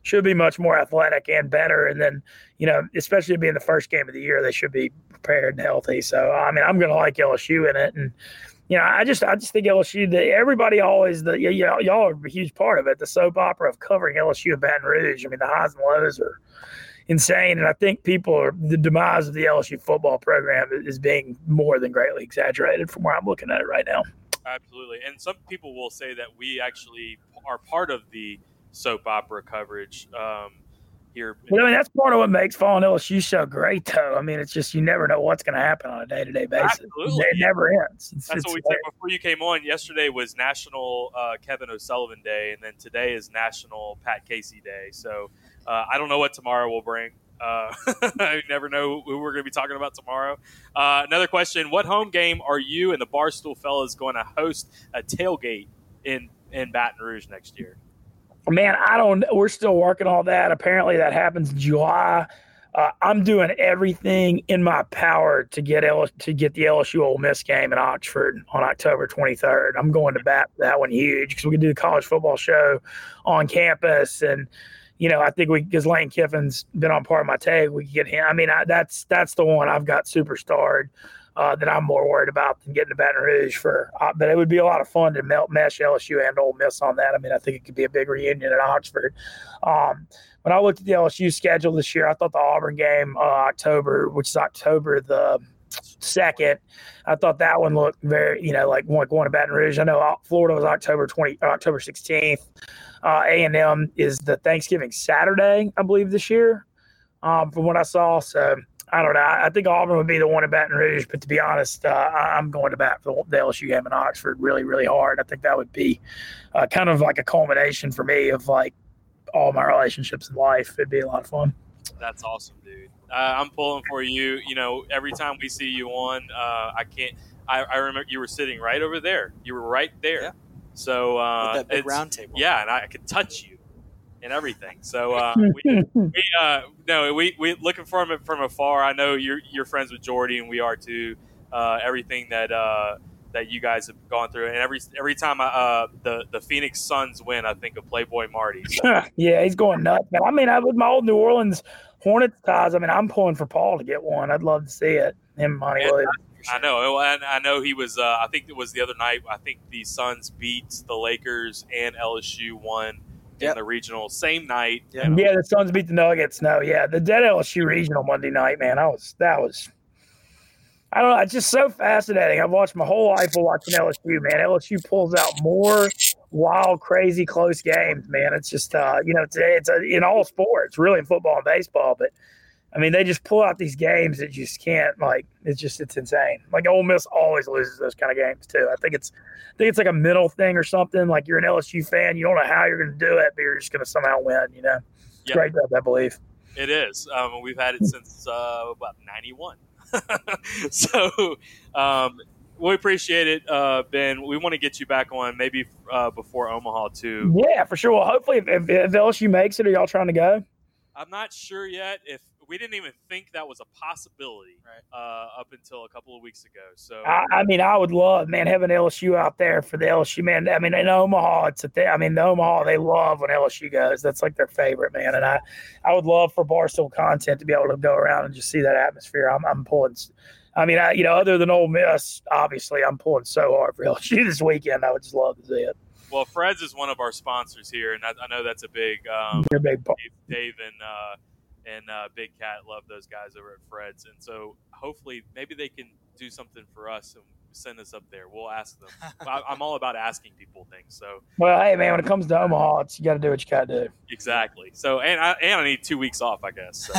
should be much more athletic and better. And then, you know, especially being the first game of the year, they should be prepared and healthy. So, I mean, I'm going to like LSU in it. And, you know, I just, I just think LSU, everybody always, the, y'all are a huge part of it. The soap opera of covering LSU at Baton Rouge. I mean, the highs and lows are insane. And I think people are, the demise of the LSU football program is being more than greatly exaggerated from where I'm looking at it right now. Absolutely. And some people will say that we actually are part of the soap opera coverage um, here. Well, I mean, that's part of what makes following LSU so great, though. I mean, it's just you never know what's going to happen on a day to day basis. Absolutely. It never ends. It's, That's it's what we said before you came on. Yesterday was National uh, Kevin O'Sullivan Day, and then today is National Pat Casey Day. So uh, I don't know what tomorrow will bring. Uh, I never know who we're going to be talking about tomorrow. Uh, another question: What home game are you and the Barstool fellas going to host a tailgate in in Baton Rouge next year? Man, I don't. We're still working all that. Apparently, that happens in July. Uh, I'm doing everything in my power to get L- to get the LSU Ole Miss game in Oxford on October 23rd. I'm going to bat that one huge because we can do the college football show on campus, and you know I think we because Lane Kiffin's been on part of my tag, we can get him. I mean, I, that's that's the one I've got superstarred. Uh, that I'm more worried about than getting to Baton Rouge for. Uh, but it would be a lot of fun to melt mesh LSU and Ole Miss on that. I mean, I think it could be a big reunion at Oxford. Um, when I looked at the LSU schedule this year, I thought the Auburn game, uh, October, which is October the second, I thought that one looked very, you know, like going to Baton Rouge. I know uh, Florida was October twenty, October sixteenth. Uh, A and M is the Thanksgiving Saturday, I believe, this year. Um, from what I saw, so I don't know. I I think Auburn would be the one in Baton Rouge, but to be honest, uh, I- I'm going to bat for the LSU game in Oxford really, really hard. I think that would be uh, kind of like a culmination for me of like all my relationships in life. It'd be a lot of fun. That's awesome, dude. Uh, I'm pulling for you. You know, every time we see you on, uh, I can't. I, I remember you were sitting right over there. You were right there. Yeah. So uh, With that big round table. Yeah, and I, I could touch you and everything. So uh, we, we uh, no, we we looking from it from afar. I know you're you're friends with Jordy, and we are too. Uh, everything that uh, that you guys have gone through, and every every time I, uh, the the Phoenix Suns win, I think of Playboy Marty. So, yeah, he's going nuts. Man, I mean, I, with my old New Orleans Hornets ties, I mean, I'm pulling for Paul to get one. I'd love to see it. Him, Monty Yeah. Williams. I know, and I know he was. Uh, I think it was the other night. I think the Suns beat the Lakers and LSU won in the regional same night. Yeah. And Yeah, the Suns beat the Nuggets. No, yeah, the dead LSU regional Monday night, man. I was that was. I don't know. It's just so fascinating. I've watched my whole life of watching LSU. Man, LSU pulls out more wild, crazy, close games. Man, it's just uh, you know, it's, it's uh in all sports, really in football and baseball. But I mean, they just pull out these games that you just can't like. It's just it's insane. Like Ole Miss always loses those kind of games too. I think it's I think it's like a mental thing or something. Like you're an LSU fan, you don't know how you're going to do it, but you're just going to somehow win. You know, it's Yeah. great to have that belief. It is. Um, we've had it since uh, about '91. so um, we appreciate it, uh, Ben. We want to get you back on maybe uh, before Omaha too. Yeah, for sure. Well, hopefully, if, if, if LSU makes it, are y'all trying to go? I'm not sure yet if we didn't even think that was a possibility Right. uh, up until a couple of weeks ago. So I, I mean, I would love, man, having LSU out there for the LSU, man. I mean, in Omaha, it's a thing. I mean, the Omaha, they love when LSU goes. That's like their favorite, man. And I, I would love for Barstool content to be able to go around and just see that atmosphere. I'm, I'm pulling. I mean, I, you know, other than Ole Miss, obviously, I'm pulling so hard for LSU this weekend. I would just love to see it. well, Fred's is one of our sponsors here, and I, I know that's a big. Um, They're big. part. Dave, Dave and uh, and uh, Big Cat love those guys over at Fred's, and so hopefully maybe they can do something for us, and send us up there. We'll ask them. I, I'm all about asking people things. So Well, hey man, when it comes to Omaha, it's, you got to do what you got to do. exactly. So and I and I need two weeks off, I guess. So,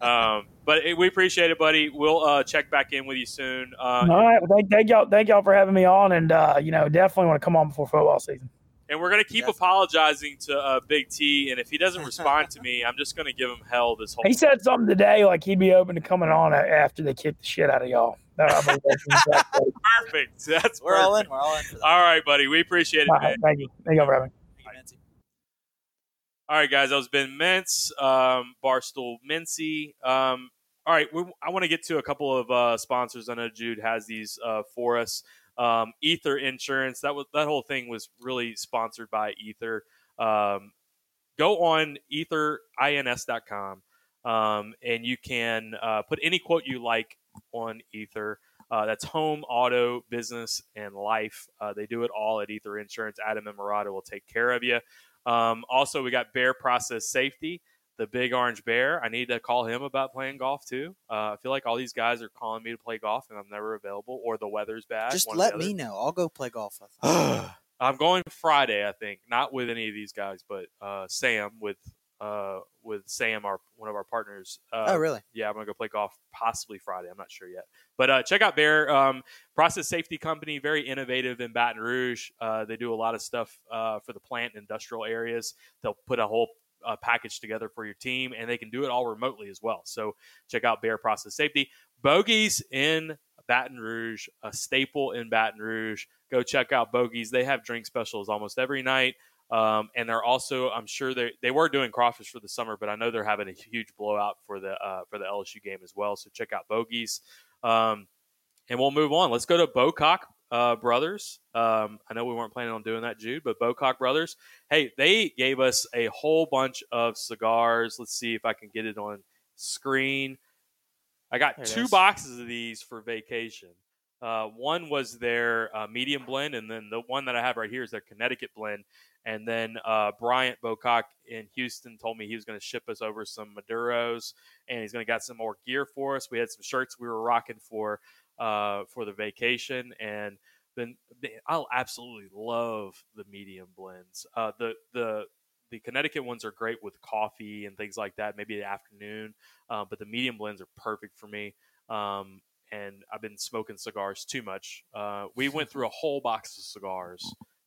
um, but it, we appreciate it, buddy. We'll uh, check back in with you soon. Uh, All right, well, thank, thank y'all, thank y'all for having me on, and uh, you know, definitely want to come on before football season. And we're gonna keep Definitely. apologizing to uh, Big T, and if he doesn't respond to me, I'm just gonna give him hell this whole. He said something today, like he'd be open to coming on after they kick the shit out of y'all. No, I believe that's exactly- perfect. That's We're all in. We're all in. All right, buddy. We appreciate it, All man. right, thank you, thank you for having me. Thank you, Nancy. All right, guys. That was Ben Mintz, um, Barstool Mintzy. Um, all right, we, I want to get to a couple of uh, sponsors. I know Jude has these uh, for us. Um, Ether Insurance. That was that whole thing was really sponsored by Ether. Um, go on etherins.com um, and you can uh, put any quote you like on Ether. Uh, that's home, auto, business, and life. Uh, they do it all at Ether Insurance. Adam and Murata will take care of you. Um, also, we got Bear Process Safety, the big orange bear. I need to call him about playing golf too. Uh, I feel like all these guys are calling me to play golf, and I'm never available, or the weather's bad. Just let me know. I'll go play golf with. I'm going Friday, I think. Not with any of these guys, but uh, Sam with uh, with Sam, our one of our partners. Uh, oh, really? yeah, I'm gonna go play golf possibly Friday. I'm not sure yet, but uh, check out Bear um, Process Safety Company. Very innovative in Baton Rouge. Uh, they do a lot of stuff uh, for the plant and industrial areas. They'll put a whole uh, package together for your team, and they can do it all remotely as well. So check out Bear Process Safety. Bogies in Baton Rouge, a staple in Baton Rouge. Go check out Bogies. They have drink specials almost every night. Um, and they're also, I'm sure they they were doing crawfish for the summer, but I know they're having a huge blowout for the uh, for the LSU game as well. So check out Bogies, um, and we'll move on. Let's go to Bocock uh, Brothers. Um, I know we weren't planning on doing that, Jude, but Bocock Brothers. Hey, they gave us a whole bunch of cigars. Let's see if I can get it on screen. I got two is. boxes of these for vacation. Uh, one was their uh, medium blend, and then the one that I have right here is their Connecticut blend. And then uh, Bryant Bocock in Houston told me he was going to ship us over some Maduros, and he's going to got some more gear for us. We had some shirts we were rocking for uh, for the vacation, and then I'll absolutely love the medium blends. Uh, the the the Connecticut ones are great with coffee and things like that, maybe the afternoon. Uh, but the medium blends are perfect for me. Um, and I've been smoking cigars too much. Uh, we went through a whole box of cigars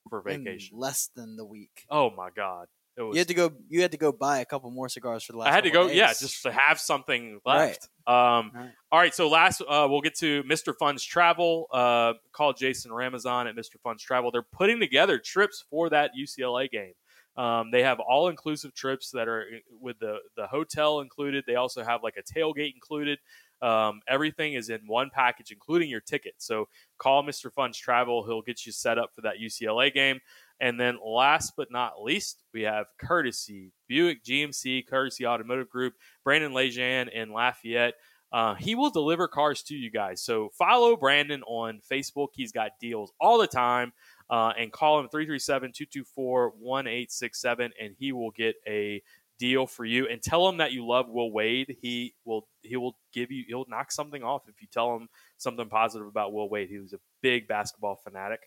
for In vacation. less than the week. Oh my god! Was. You had to go. You had to go buy a couple more cigars for the last. I had to go, yeah, just to have something Right. left. Um, Right. All right, so last uh, we'll get to Mr. Fun's Travel. Uh, call Jason Ramazan at Mr. Fun's Travel. They're putting together trips for that UCLA game. Um, they have all inclusive trips that are uh, with the the hotel included. They also have like a tailgate included. Um, everything is in one package, including your ticket. So call Mr. Fun's Travel. He'll get you set up for that UCLA game. And then last but not least, we have Courtesy, Buick GMC, Courtesy Automotive Group, Brandon Lejean in Lafayette. Uh, he will deliver cars to you guys. So follow Brandon on Facebook. He's got deals all the time. Uh, and call him 337 224 1867, and he will get a deal for you. And tell him that you love Will Wade. He will he will give you he'll knock something off if you tell him something positive about Will Wade. He was a big basketball fanatic.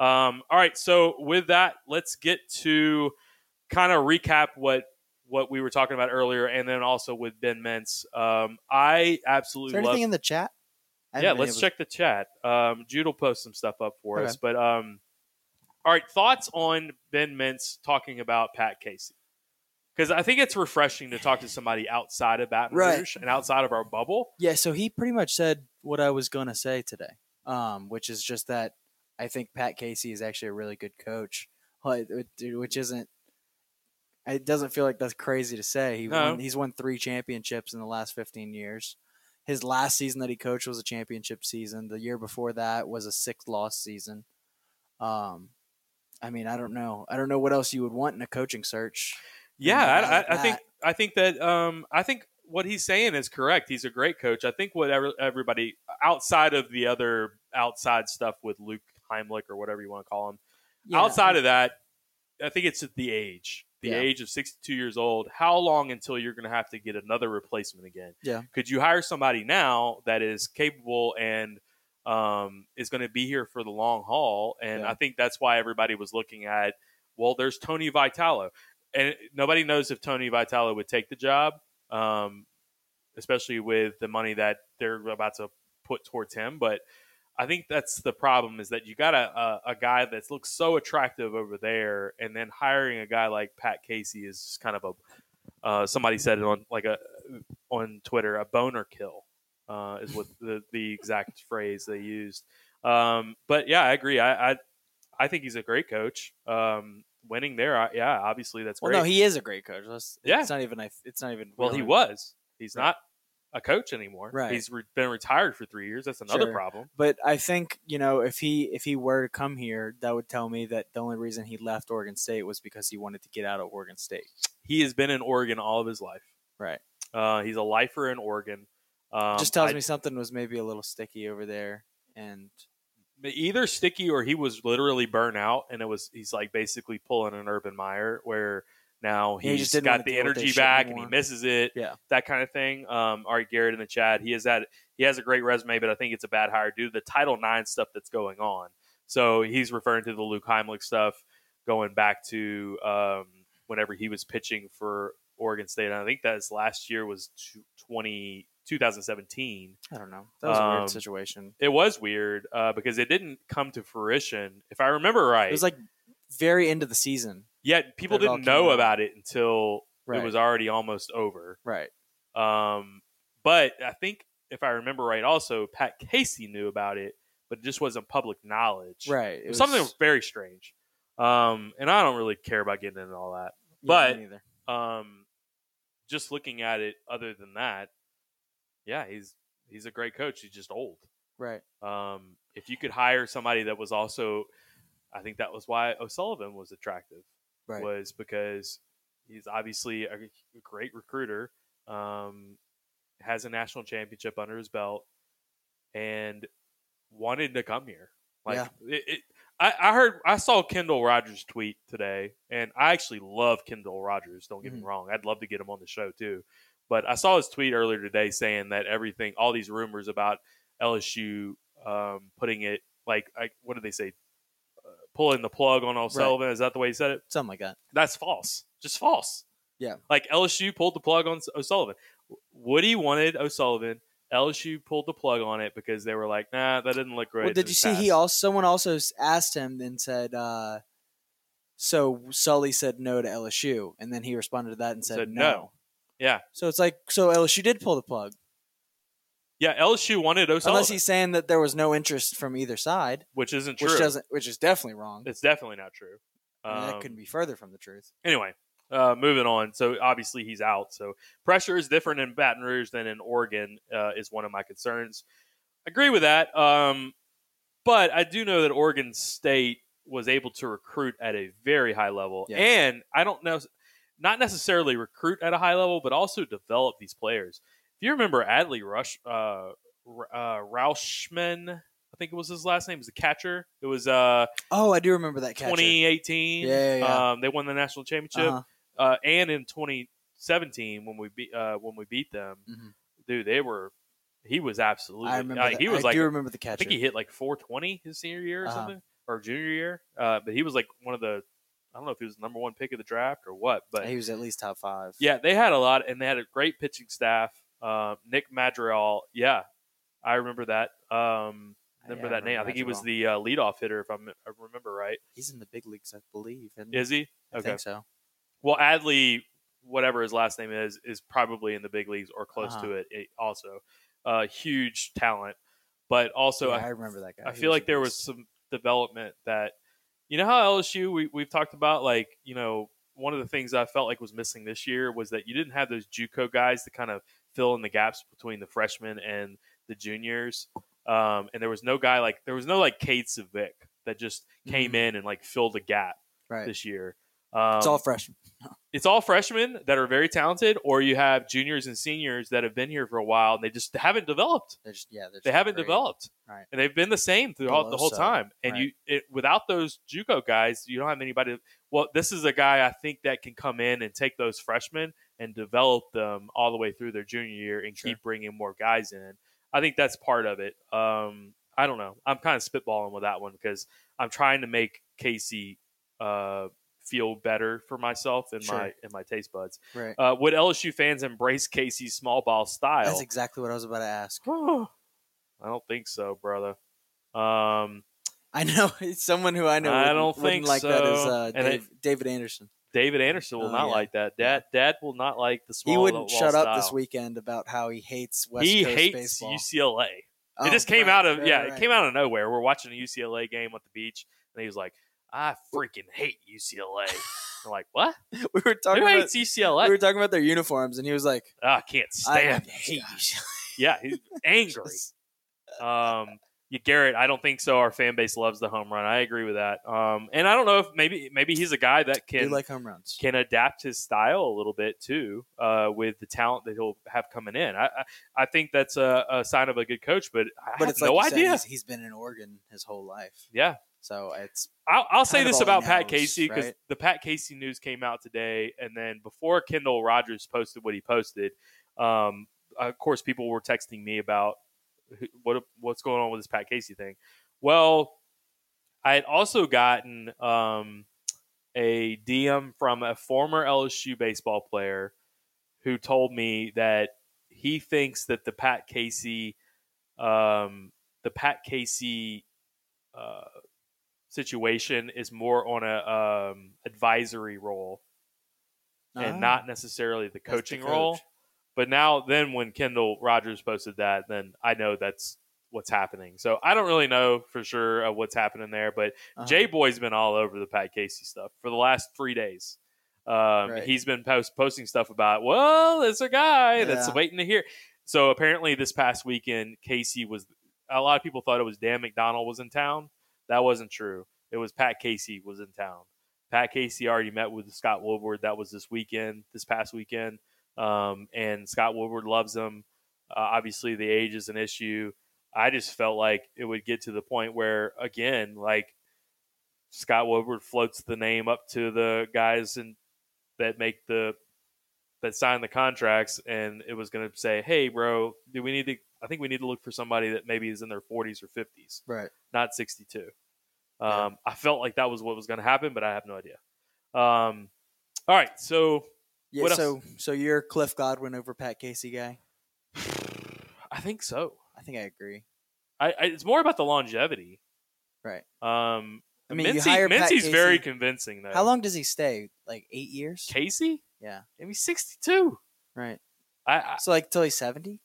Um, all right, so with that, let's get to kind of recap what what we were talking about earlier, and then also with Ben Mintz. Um, I Is absolutely there love. anything in the chat? Yeah, let's able- check the chat. Um, Jude will post some stuff up for Okay. us. But um, all right, thoughts on Ben Mintz talking about Pat Casey? Because I think it's refreshing to talk to somebody outside of Baton Right. Rouge and outside of our bubble. Yeah, so he pretty much said what I was gonna say today, um, which is just that I think Pat Casey is actually a really good coach, which isn't. It doesn't feel like that's crazy to say. He No. won, he's won three championships in the last fifteen years. His last season that he coached was a championship season. The year before that was a six loss season. Um, I mean, I don't know. I don't know what else you would want in a coaching search. Yeah, I, I I, I think. I think that um, I think what he's saying is correct. He's a great coach. I think whatever everybody outside of the other outside stuff with Luke Heimlich or whatever you want to call him, Yeah, outside of that, I think it's at the age, the Yeah. age of 62 years old. How long until you're going to have to get another replacement again? Yeah. Could you hire somebody now that is capable and um, is going to be here for the long haul, and Yeah. I think that's why everybody was looking at. Well, there's Tony Vitello, and nobody knows if Tony Vitello would take the job, um, especially with the money that they're about to put towards him. But I think that's the problem is that you got a, a, a guy that looks so attractive over there, and then hiring a guy like Pat Casey is just kind of a uh, somebody said it on like a on Twitter a boner kill uh, is what the, the exact phrase they used. Um, but yeah, I agree. I, I I think he's a great coach. Um, winning there, I, yeah, obviously that's Well, great. no, he is a great coach. Let's, Yeah. it's not even. It's not even. well, he was. He's Right. not a coach anymore. Right. He's re- been retired for three years. That's another Sure. problem. But I think you know if he if he were to come here, that would tell me that the only reason he left Oregon State was because he wanted to get out of Oregon State. He has been in Oregon all of his life. Right. Uh, he's a lifer in Oregon. Um, Just tells I- me something was maybe a little sticky over there, and either sticky or he was literally burnt out and it was he's like basically pulling an urban meyer where now Yeah, he he's just got the deal with this energy back and he misses it Yeah. that kind of thing um all right garrett in the chat he has that he has a great resume but i think it's a bad hire due to the title nine stuff that's going on so he's referring to the luke heimlich stuff going back to um whenever he was pitching for oregon state and i think that his last year was tw- 20 2017 I don't know. That was a Um, weird situation. it was weird uh, because it didn't come to fruition. If I remember right, It was like very end of the season. yet people it didn't know out. about it until Right. it was already almost over. Right. Um, but I think if I remember right, also Pat Casey knew about it, but it just wasn't public knowledge. Right. It was something was very strange. Um, and I don't really care about getting into all that. but- neither. Um, just looking at it, other than that, yeah, he's he's a great coach. He's just old. Right. Um, if you could hire somebody that was also, I think that was why O'Sullivan was attractive, Right. was because he's obviously a, great recruiter, um, has a national championship under his belt, and wanted to come here. Like Yeah. it, it, I, I heard, I saw Kendall Rogers tweet today, and I actually love Kendall Rogers. Don't get me Mhm. wrong; I'd love to get him on the show too. But I saw his tweet earlier today saying that everything, all these rumors about LSU um, putting it like, I, what did they say? Pulling the plug on O'Sullivan. Is that the way he said it? Something like that. That's false. Just false. Yeah. Like LSU pulled the plug on O'Sullivan. Woody wanted O'Sullivan. LSU pulled the plug on it because they were like, nah, that didn't look great. Well, did you see? He also someone also asked him and said, uh, "So Sully said no to LSU," and then he responded to that and said, Said no. no. Yeah. So it's like so LSU did pull the plug, Yeah, LSU wanted O'Sullivan, unless he's saying that there was no interest from either side, which isn't true. which doesn't, which is definitely wrong. It's definitely not true. I mean, that Um, couldn't be further from the truth. anyway, uh, moving on. So obviously he's out. So pressure is different in Baton Rouge than in Oregon. Uh, is one of my concerns. Agree with that. Um, but I do know that Oregon State was able to recruit at a very high level, Yes. and I don't know, not necessarily recruit at a high level, but also develop these players. If you remember Adley Rush, uh, uh, Rutschman, I think it was his last name, was the catcher. It was uh, Oh, I do remember that catcher. 2018. Yeah, yeah, yeah. Um, they won the national championship Uh-huh. uh, and in 2017 when we beat uh, when we beat them, Mhm. dude, they were. He was absolutely. I remember. like, he was I like. do remember the catcher? I think he hit like 420 his senior year or Uh-huh. something, or junior year. Uh, but he was like one of the. I don't know if he was the number one pick of the draft or what, but he was at least top five. yeah, they had a lot, and they had a great pitching staff. Uh, Nick Madrigal, yeah, I remember that. Um, remember Yeah, I that name? I think he was the uh, leadoff hitter, if I'm, I remember right. He's in the big leagues, I believe. Is he? I Okay. think so. Well, Adley, whatever his last name is, is probably in the big leagues or close Uh-huh. to it. it also, uh, huge talent, but also yeah, I, I remember that guy. I He feel like there was some development that, you know, how LSU we we've talked about like you know one of the things I felt like was missing this year was that you didn't have those JUCO guys to kind of fill in the gaps between the freshmen and the juniors. Um, and there was no guy like there was no like Cade Civic that just came Mhm. in and like filled the gap right. this year. Um, it's all freshmen. it's all freshmen that are very talented, or you have juniors and seniors that have been here for a while and they just haven't developed. Just yeah. They're They haven't great. developed, Right. and they've been the same throughout the whole time. And right. you, it, without those JUCO guys, you don't have anybody. Well, this is a guy I think that can come in and take those freshmen and develop them all the way through their junior year and Sure. keep bringing more guys in. I think that's part of it. Um, I don't know. I'm kind of spitballing with that one because I'm trying to make Casey uh, feel better for myself and Sure. my and my taste buds. Right. Uh, would LSU fans embrace Casey's small ball style? That's exactly what I was about to ask. I don't think so, brother. Um, I know someone who I know. I don't think like that is uh, And it- David Anderson. David Anderson will Oh, not yeah. like that. Dad, Dad will not like the small. He wouldn't shut up this weekend about how he hates West he Coast hates baseball. UCLA. Oh, it just came right, out of right, yeah, right. it came out of nowhere. We're watching a UCLA game at the beach, and he was like, "I freaking hate UCLA." I'm like, "What? We were talking Who about hates UCLA? we were talking about their uniforms, and he was like, "Ah, I can't stand." like, hate you." yeah, he's angry. Um, Garrett, I don't think so. Our fan base loves the home run. I agree with that. Um, and I don't know if maybe maybe he's a guy that can like home runs. can adapt his style a little bit too, uh, with the talent that he'll have coming in. I I, I think that's a, a sign of a good coach, but I But have it's like no said, idea. he's, he's been in Oregon his whole life, yeah, so it's I'll, I'll say this about Pat Casey because right? the Pat Casey news came out today, and then before Kendall Rogers posted what he posted, um, of course, people were texting me about what what's going on with this Pat Casey thing. Well, I had also gotten um, a DM from a former LSU baseball player who told me that he thinks that the Pat Casey, um, the Pat Casey uh, situation is more on a um, advisory role and Ah, not necessarily the that's the coaching role. But now, then when Kendall Rogers posted that, then I know that's what's happening. So I don't really know for sure uh, what's happening there, but Uh-huh. Jay Boy's been all over the Pat Casey stuff for the last three days. Um, Right. He's been post- posting stuff about, well, there's a guy that's waiting to hear. So apparently, this past weekend, Casey was. A lot of people thought it was Dan McDonnell was in town. That wasn't true. It was Pat Casey was in town. Pat Casey already met with Scott Woodward. That was this weekend, this past weekend. Um, and Scott Woodward loves him. Uh, obviously, the age is an issue. I just felt like it would get to the point where, again, like Scott Woodward floats the name up to the guys and that make the that sign the contracts, and it was going to say, "Hey, bro, do we need to? I think we need to look for somebody that maybe is in their 40s or 50s, right. not 62." Yeah. Um, I felt like that was what was going to happen, but I have no idea. Um, all right, so Yeah. What so so you're Cliff Godwin over Pat Casey guy. I think so. I think I agree. I, I it's more about the longevity. Right. Um, I mean, you Mintzy, hire Pat Mintzy's very convincing though. How long does he stay? Like eight years? Casey? Yeah. Maybe sixty-two. Right. I, I So like till he's seventy.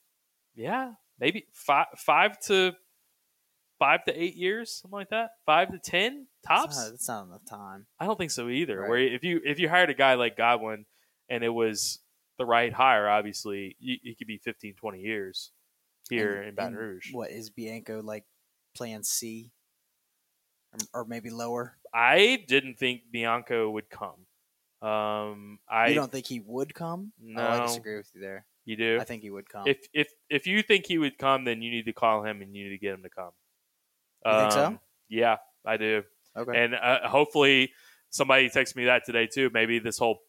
yeah, maybe five five to five to eight years, something like that. Five to ten tops. That's not, that's not enough time. I don't think so either. Right. Where if you if you hired a guy like Godwin and it was the right hire, obviously you could be 15, 20 years here And- in Baton Rouge. What is Bianco like? Plan C, or, or maybe lower. I didn't think Bianco would come. Um, I you don't think he would come? Oh, I disagree with you there. you do. I think he would come. if if if you think he would come, then you need to call him and you need to get him to come. You think so? Um, Yeah, I do. okay. And uh, hopefully somebody texted me that today too. Maybe this whole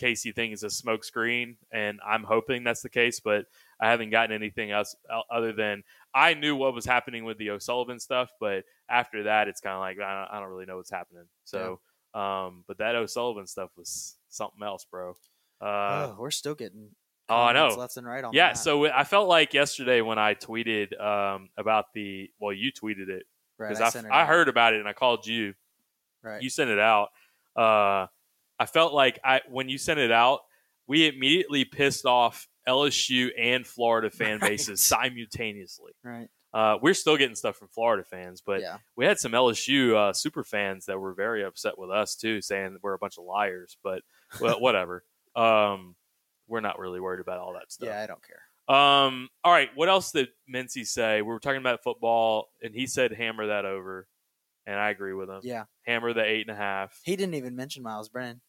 Casey thing is a smokescreen, and I'm hoping that's the case. But I haven't gotten anything else other than I knew what was happening with the O'Sullivan stuff. But after that, it's kind of like I don't, I don't really know what's happening. So, um, but that O'Sullivan stuff was something else, bro. Uh, oh, we're still getting. oh, I know. Left and right on yeah, that. so I felt like yesterday when I tweeted um, about the well, you tweeted it right, because I, I, it I heard about it and I called you. Right. You sent it out. Uh, I felt like I when you sent it out, we immediately pissed off LSU and Florida fan Right. bases simultaneously. right. Uh, we're still getting stuff from Florida fans, but yeah. we had some LSU uh, super fans that were very upset with us too, saying we're a bunch of liars. But well, whatever. Um, we're not really worried about all that stuff. Yeah, I don't care. Um. All right. What else did Mintzy say? We were talking about football, and he said hammer that over, and I agree with him. Yeah. Hammer the eight and a half. He didn't even mention Myles Brennan.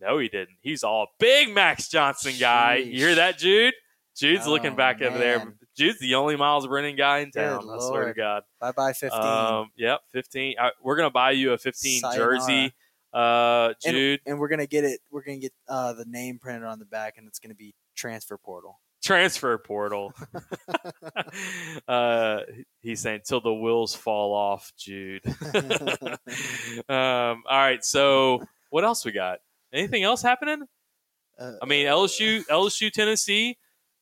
No, he didn't. He's all big Max Johnson guy. You hear that, Jude? Jude's Oh, looking back over there. Jude's the only Myles Brennan guy in Good town. I swear to God. Bye bye fifteen. Um. Yep. Fifteen. Uh, we're gonna buy you a fifteen Sayonara. jersey, uh, and, Jude. and we're gonna get it. We're gonna get uh, the name printed on the back, and it's gonna be transfer portal. transfer portal. uh, he's saying till the wheels fall off, Jude. um, all right, so what else we got? Anything else happening? Uh, I mean, LSU, LSU, Tennessee.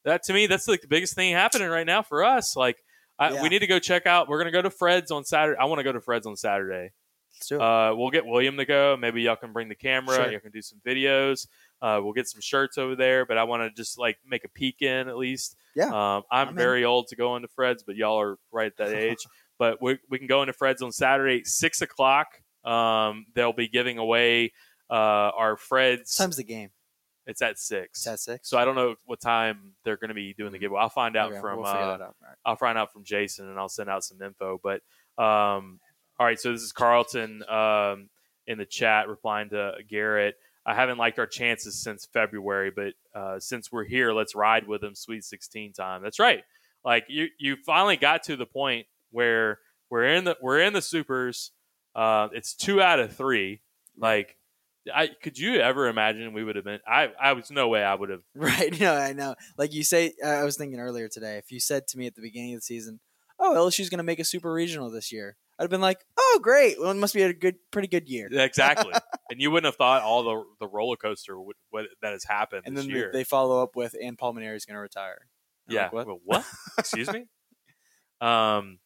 That to me, that's like the biggest thing happening right now for us. Like, I, Yeah. we need to go check out. We're gonna go to Fred's on Saturday. I want to go to Fred's on Saturday. let's do it. Uh, we'll get William to go. Maybe y'all can bring the camera. Sure. You can do some videos. Uh, we'll get some shirts over there. But I want to just like make a peek in at least. Yeah, Um, I'm, I'm in. very old to go into Fred's, but y'all are right at that age. but we, we can go into Fred's on Saturday, six o'clock. Um, they'll be giving away uh, our Fred's. What time's the game? It's at six. It's at six. So I don't know what time they're going to be doing the giveaway. I'll find out Okay, from we'll uh, out. Right. I'll find out from Jason and I'll send out some info. But um, all right, so this is Carlton um, in the chat replying to Garrett. I haven't liked our chances since February, but uh, since we're here, let's ride with them. Sweet sixteen time. That's right. Like you, you finally got to the point where we're in the we're in the supers. Uh, it's two out of three. Like, I could you ever imagine we would have been? I I was no way I would have. Right. No, I know. Like you say, I was thinking earlier today. If you said to me at the beginning of the season, "Oh, LSU's going to make a super regional this year," I'd have been like, "Oh, great! Well, it must be a good, pretty good year." Exactly, and you wouldn't have thought all the the roller coaster would, what, that has happened And then year. they follow up with, "And Paul is going to retire." I'm yeah, like, what? Well, what? Excuse me. Um,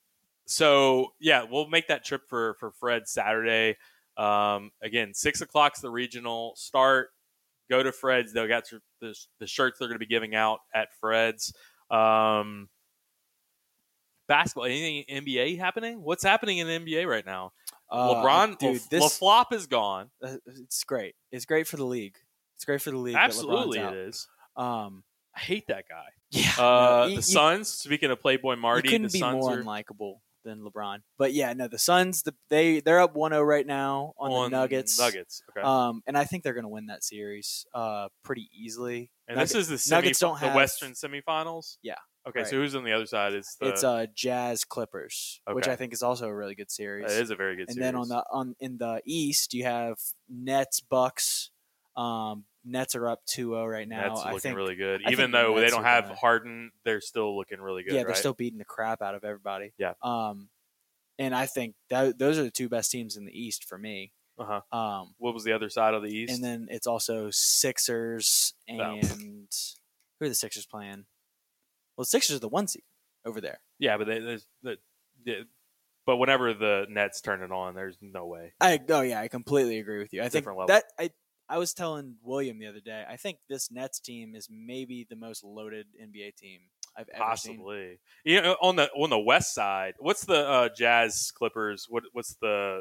so yeah, we'll make that trip for for Fred Saturday. Um, again, six o'clock's the regional start. Go to Fred's. They'll got the the shirts they're going to be giving out at Fred's. Um, basketball. Anything NBA happening? What's happening in the NBA right now? Uh, LeBron, dude, this LaFlop is gone. uh, it's great. It's great for the league. It's great for the league. Absolutely, it Um, I hate that guy. yeah. Uh, no, you- the Suns. Speaking of Playboy Marty, couldn't the be Suns more are unlikable than LeBron. But yeah, no, the Suns, the, they they're up 1-0 right now on, on the Nuggets. Nuggets. Okay. Um, and I think they're going to win that series uh, pretty easily. and Nugget- this is the semi, Nuggets don't the have- Western semifinals. Yeah. Okay, Right. so who's on the other side? It's the, it's uh, Jazz Clippers, which I think is also a really good series. it is a very good and series. then on the on in the East, you have Nets Bucks. Um, Nets are up 2-0 right now. Nets I looking really good. I Even the though they don't have gonna- Harden, they're still looking really good. yeah, they're right? still beating the crap out of everybody. Yeah. Um, and I think that those are the two best teams in the East for me. Uh-huh. Um, What was the other side of the East? and then it's also Sixers Oh. and who are the Sixers playing? Well, Sixers are the one seed over there. yeah, but they, there's the, but whenever the Nets turn it on, there's no way. I oh yeah, I completely agree with you. I think level. that I I was telling William the other day. I think this Nets team is maybe the most loaded NBA team I've ever seen. Possibly. You know, on the on the West side, what's the uh, Jazz Clippers? What what's the?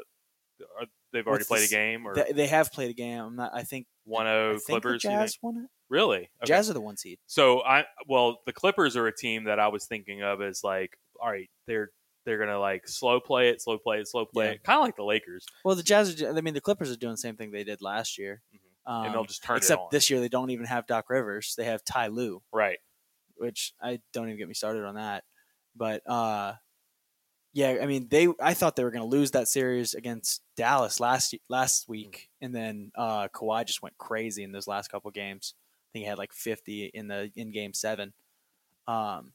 Are, they've already What's played this- a game or They, they have played a game. I'm not. I think. one I zero think Clippers? The? Jazz won it. Really? Okay. Jazz are the one seed. So I well, the Clippers are a team that I was thinking of as like, all right, they're they're gonna like slow play it, slow play it, slow play Yeah. it, kind of like the Lakers, Well, the Jazz. Are, I mean, the Clippers are doing the same thing they did last year. Um, and they'll just turn except it on. this year they don't even have Doc Rivers. They have Ty Lue, right. which I don't even get me started on that. But uh, yeah, I mean they. I thought they were going to lose that series against Dallas last last week, and then uh, Kawhi just went crazy in those last couple games. I think he had like fifty in the in Game Seven. Um,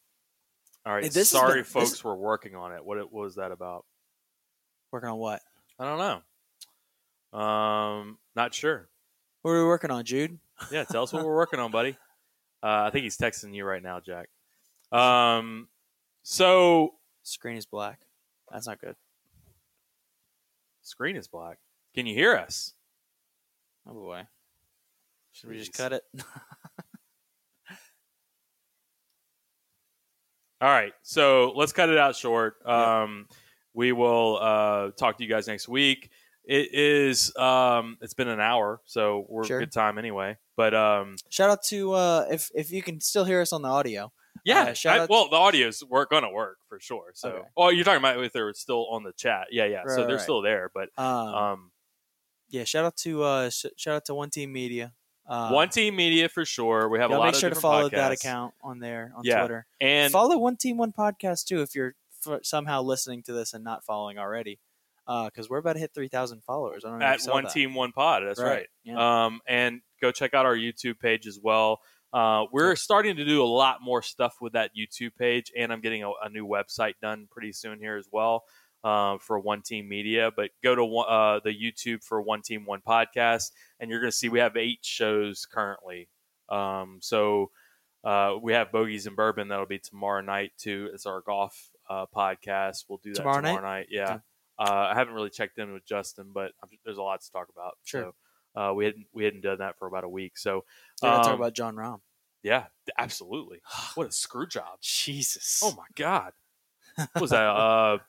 All right. This Sorry, been- this- folks, we're working on it. What, what was that about? working on what? I don't know. Um, not sure. What are we working on, Jude? Yeah, tell us what we're working on, buddy. Uh, I think he's texting you right now, Jack. Um, so Screen is black. That's not good. screen is black. Can you hear us? Oh boy. Should we just cut it? All right, so let's cut it out short. Um, we will uh, talk to you guys next week. It is. Um, it's been an hour, so we're Sure. good time anyway. But um, Shout out to uh, if if you can still hear us on the audio. yeah, Uh, I- well, the audio's work gonna work for sure. So, Okay. oh, you're talking about if they're still on the chat? Yeah, yeah. so they're right. still there, but Um, um, yeah, shout out to uh, sh- shout out to One Team Media. Uh, One Team Media for sure. We have a lot make sure to follow that account on there on Yeah. Twitter. and follow One Team One podcast too if you're f- somehow listening to this and not following already, because we're about to hit three thousand followers. I don't know at One that. Team One Pod. That's right. Yeah. Um, and go check out our YouTube page as well. Uh, we're starting to do a lot more stuff with that YouTube page, and I'm getting a, a new website done pretty soon here as well uh, for One Team Media. But go to one- uh, the YouTube for One Team One Podcast, and you're going to see we have eight shows currently. Um, so uh, we have Bogies and Bourbon that'll be tomorrow night too. It's our golf uh, podcast. We'll do that Tomorrow tomorrow, night? night. Yeah. Uh, I haven't really checked in with Justin, but I'm, there's a lot to talk about. Sure. So, uh, we hadn't we hadn't done that for about a week. So gonna talk um, about Jon Rahm. yeah, absolutely. What a screw job. Jesus. Oh my god. What was that?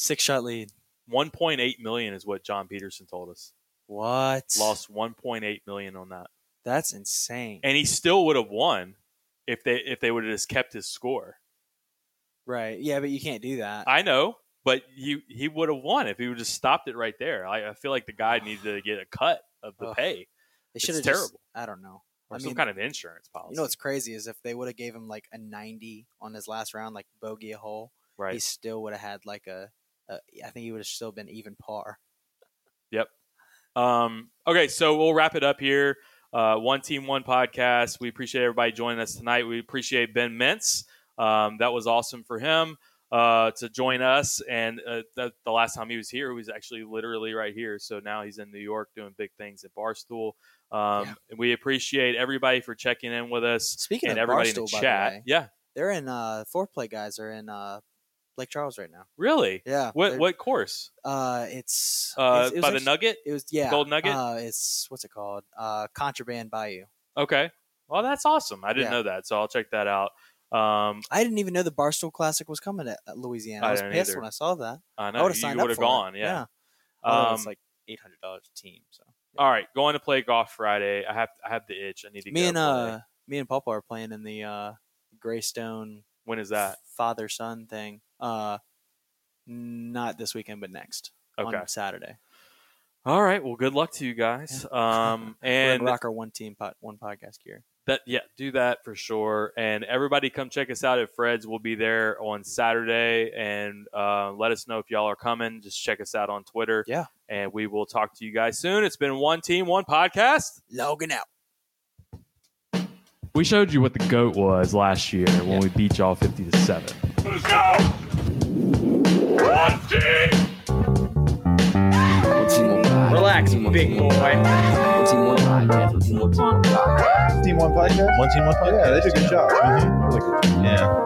Six shot lead. 1.8 million is what John Peterson told us. What? Lost 1.8 million on that, That's insane. and he still would have won if they if they would have just kept his score. right. Yeah, but you can't do that. I know, but he he would have won if he would just stopped it right there. I, I feel like the guy needed to get a cut of the Ugh. pay they should have terrible. I don't know. or I some mean, kind of insurance policy. You know what's crazy is if they would have gave him like a 90 on his last round, like bogey a hole, right? he still would have had like a, a. I think he would have still been even par. Yep. Um, okay, so we'll wrap it up here. Uh, one team, one podcast. We appreciate everybody joining us tonight. We appreciate Ben Mintz. Um, that was awesome for him uh, to join us. And uh, the, the last time he was here, he was actually literally right here. So now he's in New York doing big things at Barstool. Um, Yeah. and we appreciate everybody for checking in with us Speaking and of everybody Barstool, in the by chat. the way, yeah, they're in uh Fore Play guys are in uh Lake Charles right now. really. Yeah. What what course? Uh, it's, Uh, it's- it by the Nugget. It was yeah, Gold Nugget? Uh, it's what's it called? Uh, Contraband Bayou. Okay. Well, that's awesome. I didn't Yeah. know that, so I'll check that out. Um, I didn't even know the Barstool Classic was coming at at Louisiana. I I was pissed either. when I saw that. I I know have you would have gone. It. Yeah. Although Um, it's like eight hundred dollars a team. So All right, going to play golf Friday. I have I have the itch. I need to me go and play. uh me and Papa are playing in the uh Greystone when is that? father son thing. Uh, not this weekend, but next Okay. on Saturday. All right. Well, good luck to you guys. Um, and rock our one team pot, one podcast gear. that yeah, do that for sure. And everybody, come check us out at Fred's. We'll be there on Saturday, and uh, let us know if y'all are coming. Just check us out on Twitter. Yeah. and we will talk to you guys soon. It's been one team, one podcast. Logan out. We showed you what the goat was last year when we beat y'all 50 to 7. One team, one podcast. Relax, One team, one big team. boy. One team, one podcast. One team, one team, one podcast. Team One Podcast? One Team One Podcast? Yeah, they did a good job. Mm-hmm. Really good. Yeah.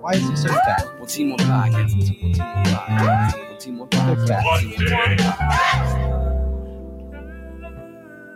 Why is he so fat? One team, one podcast. One team, one team, one podcast. One team, one podcast. One team, one podcast.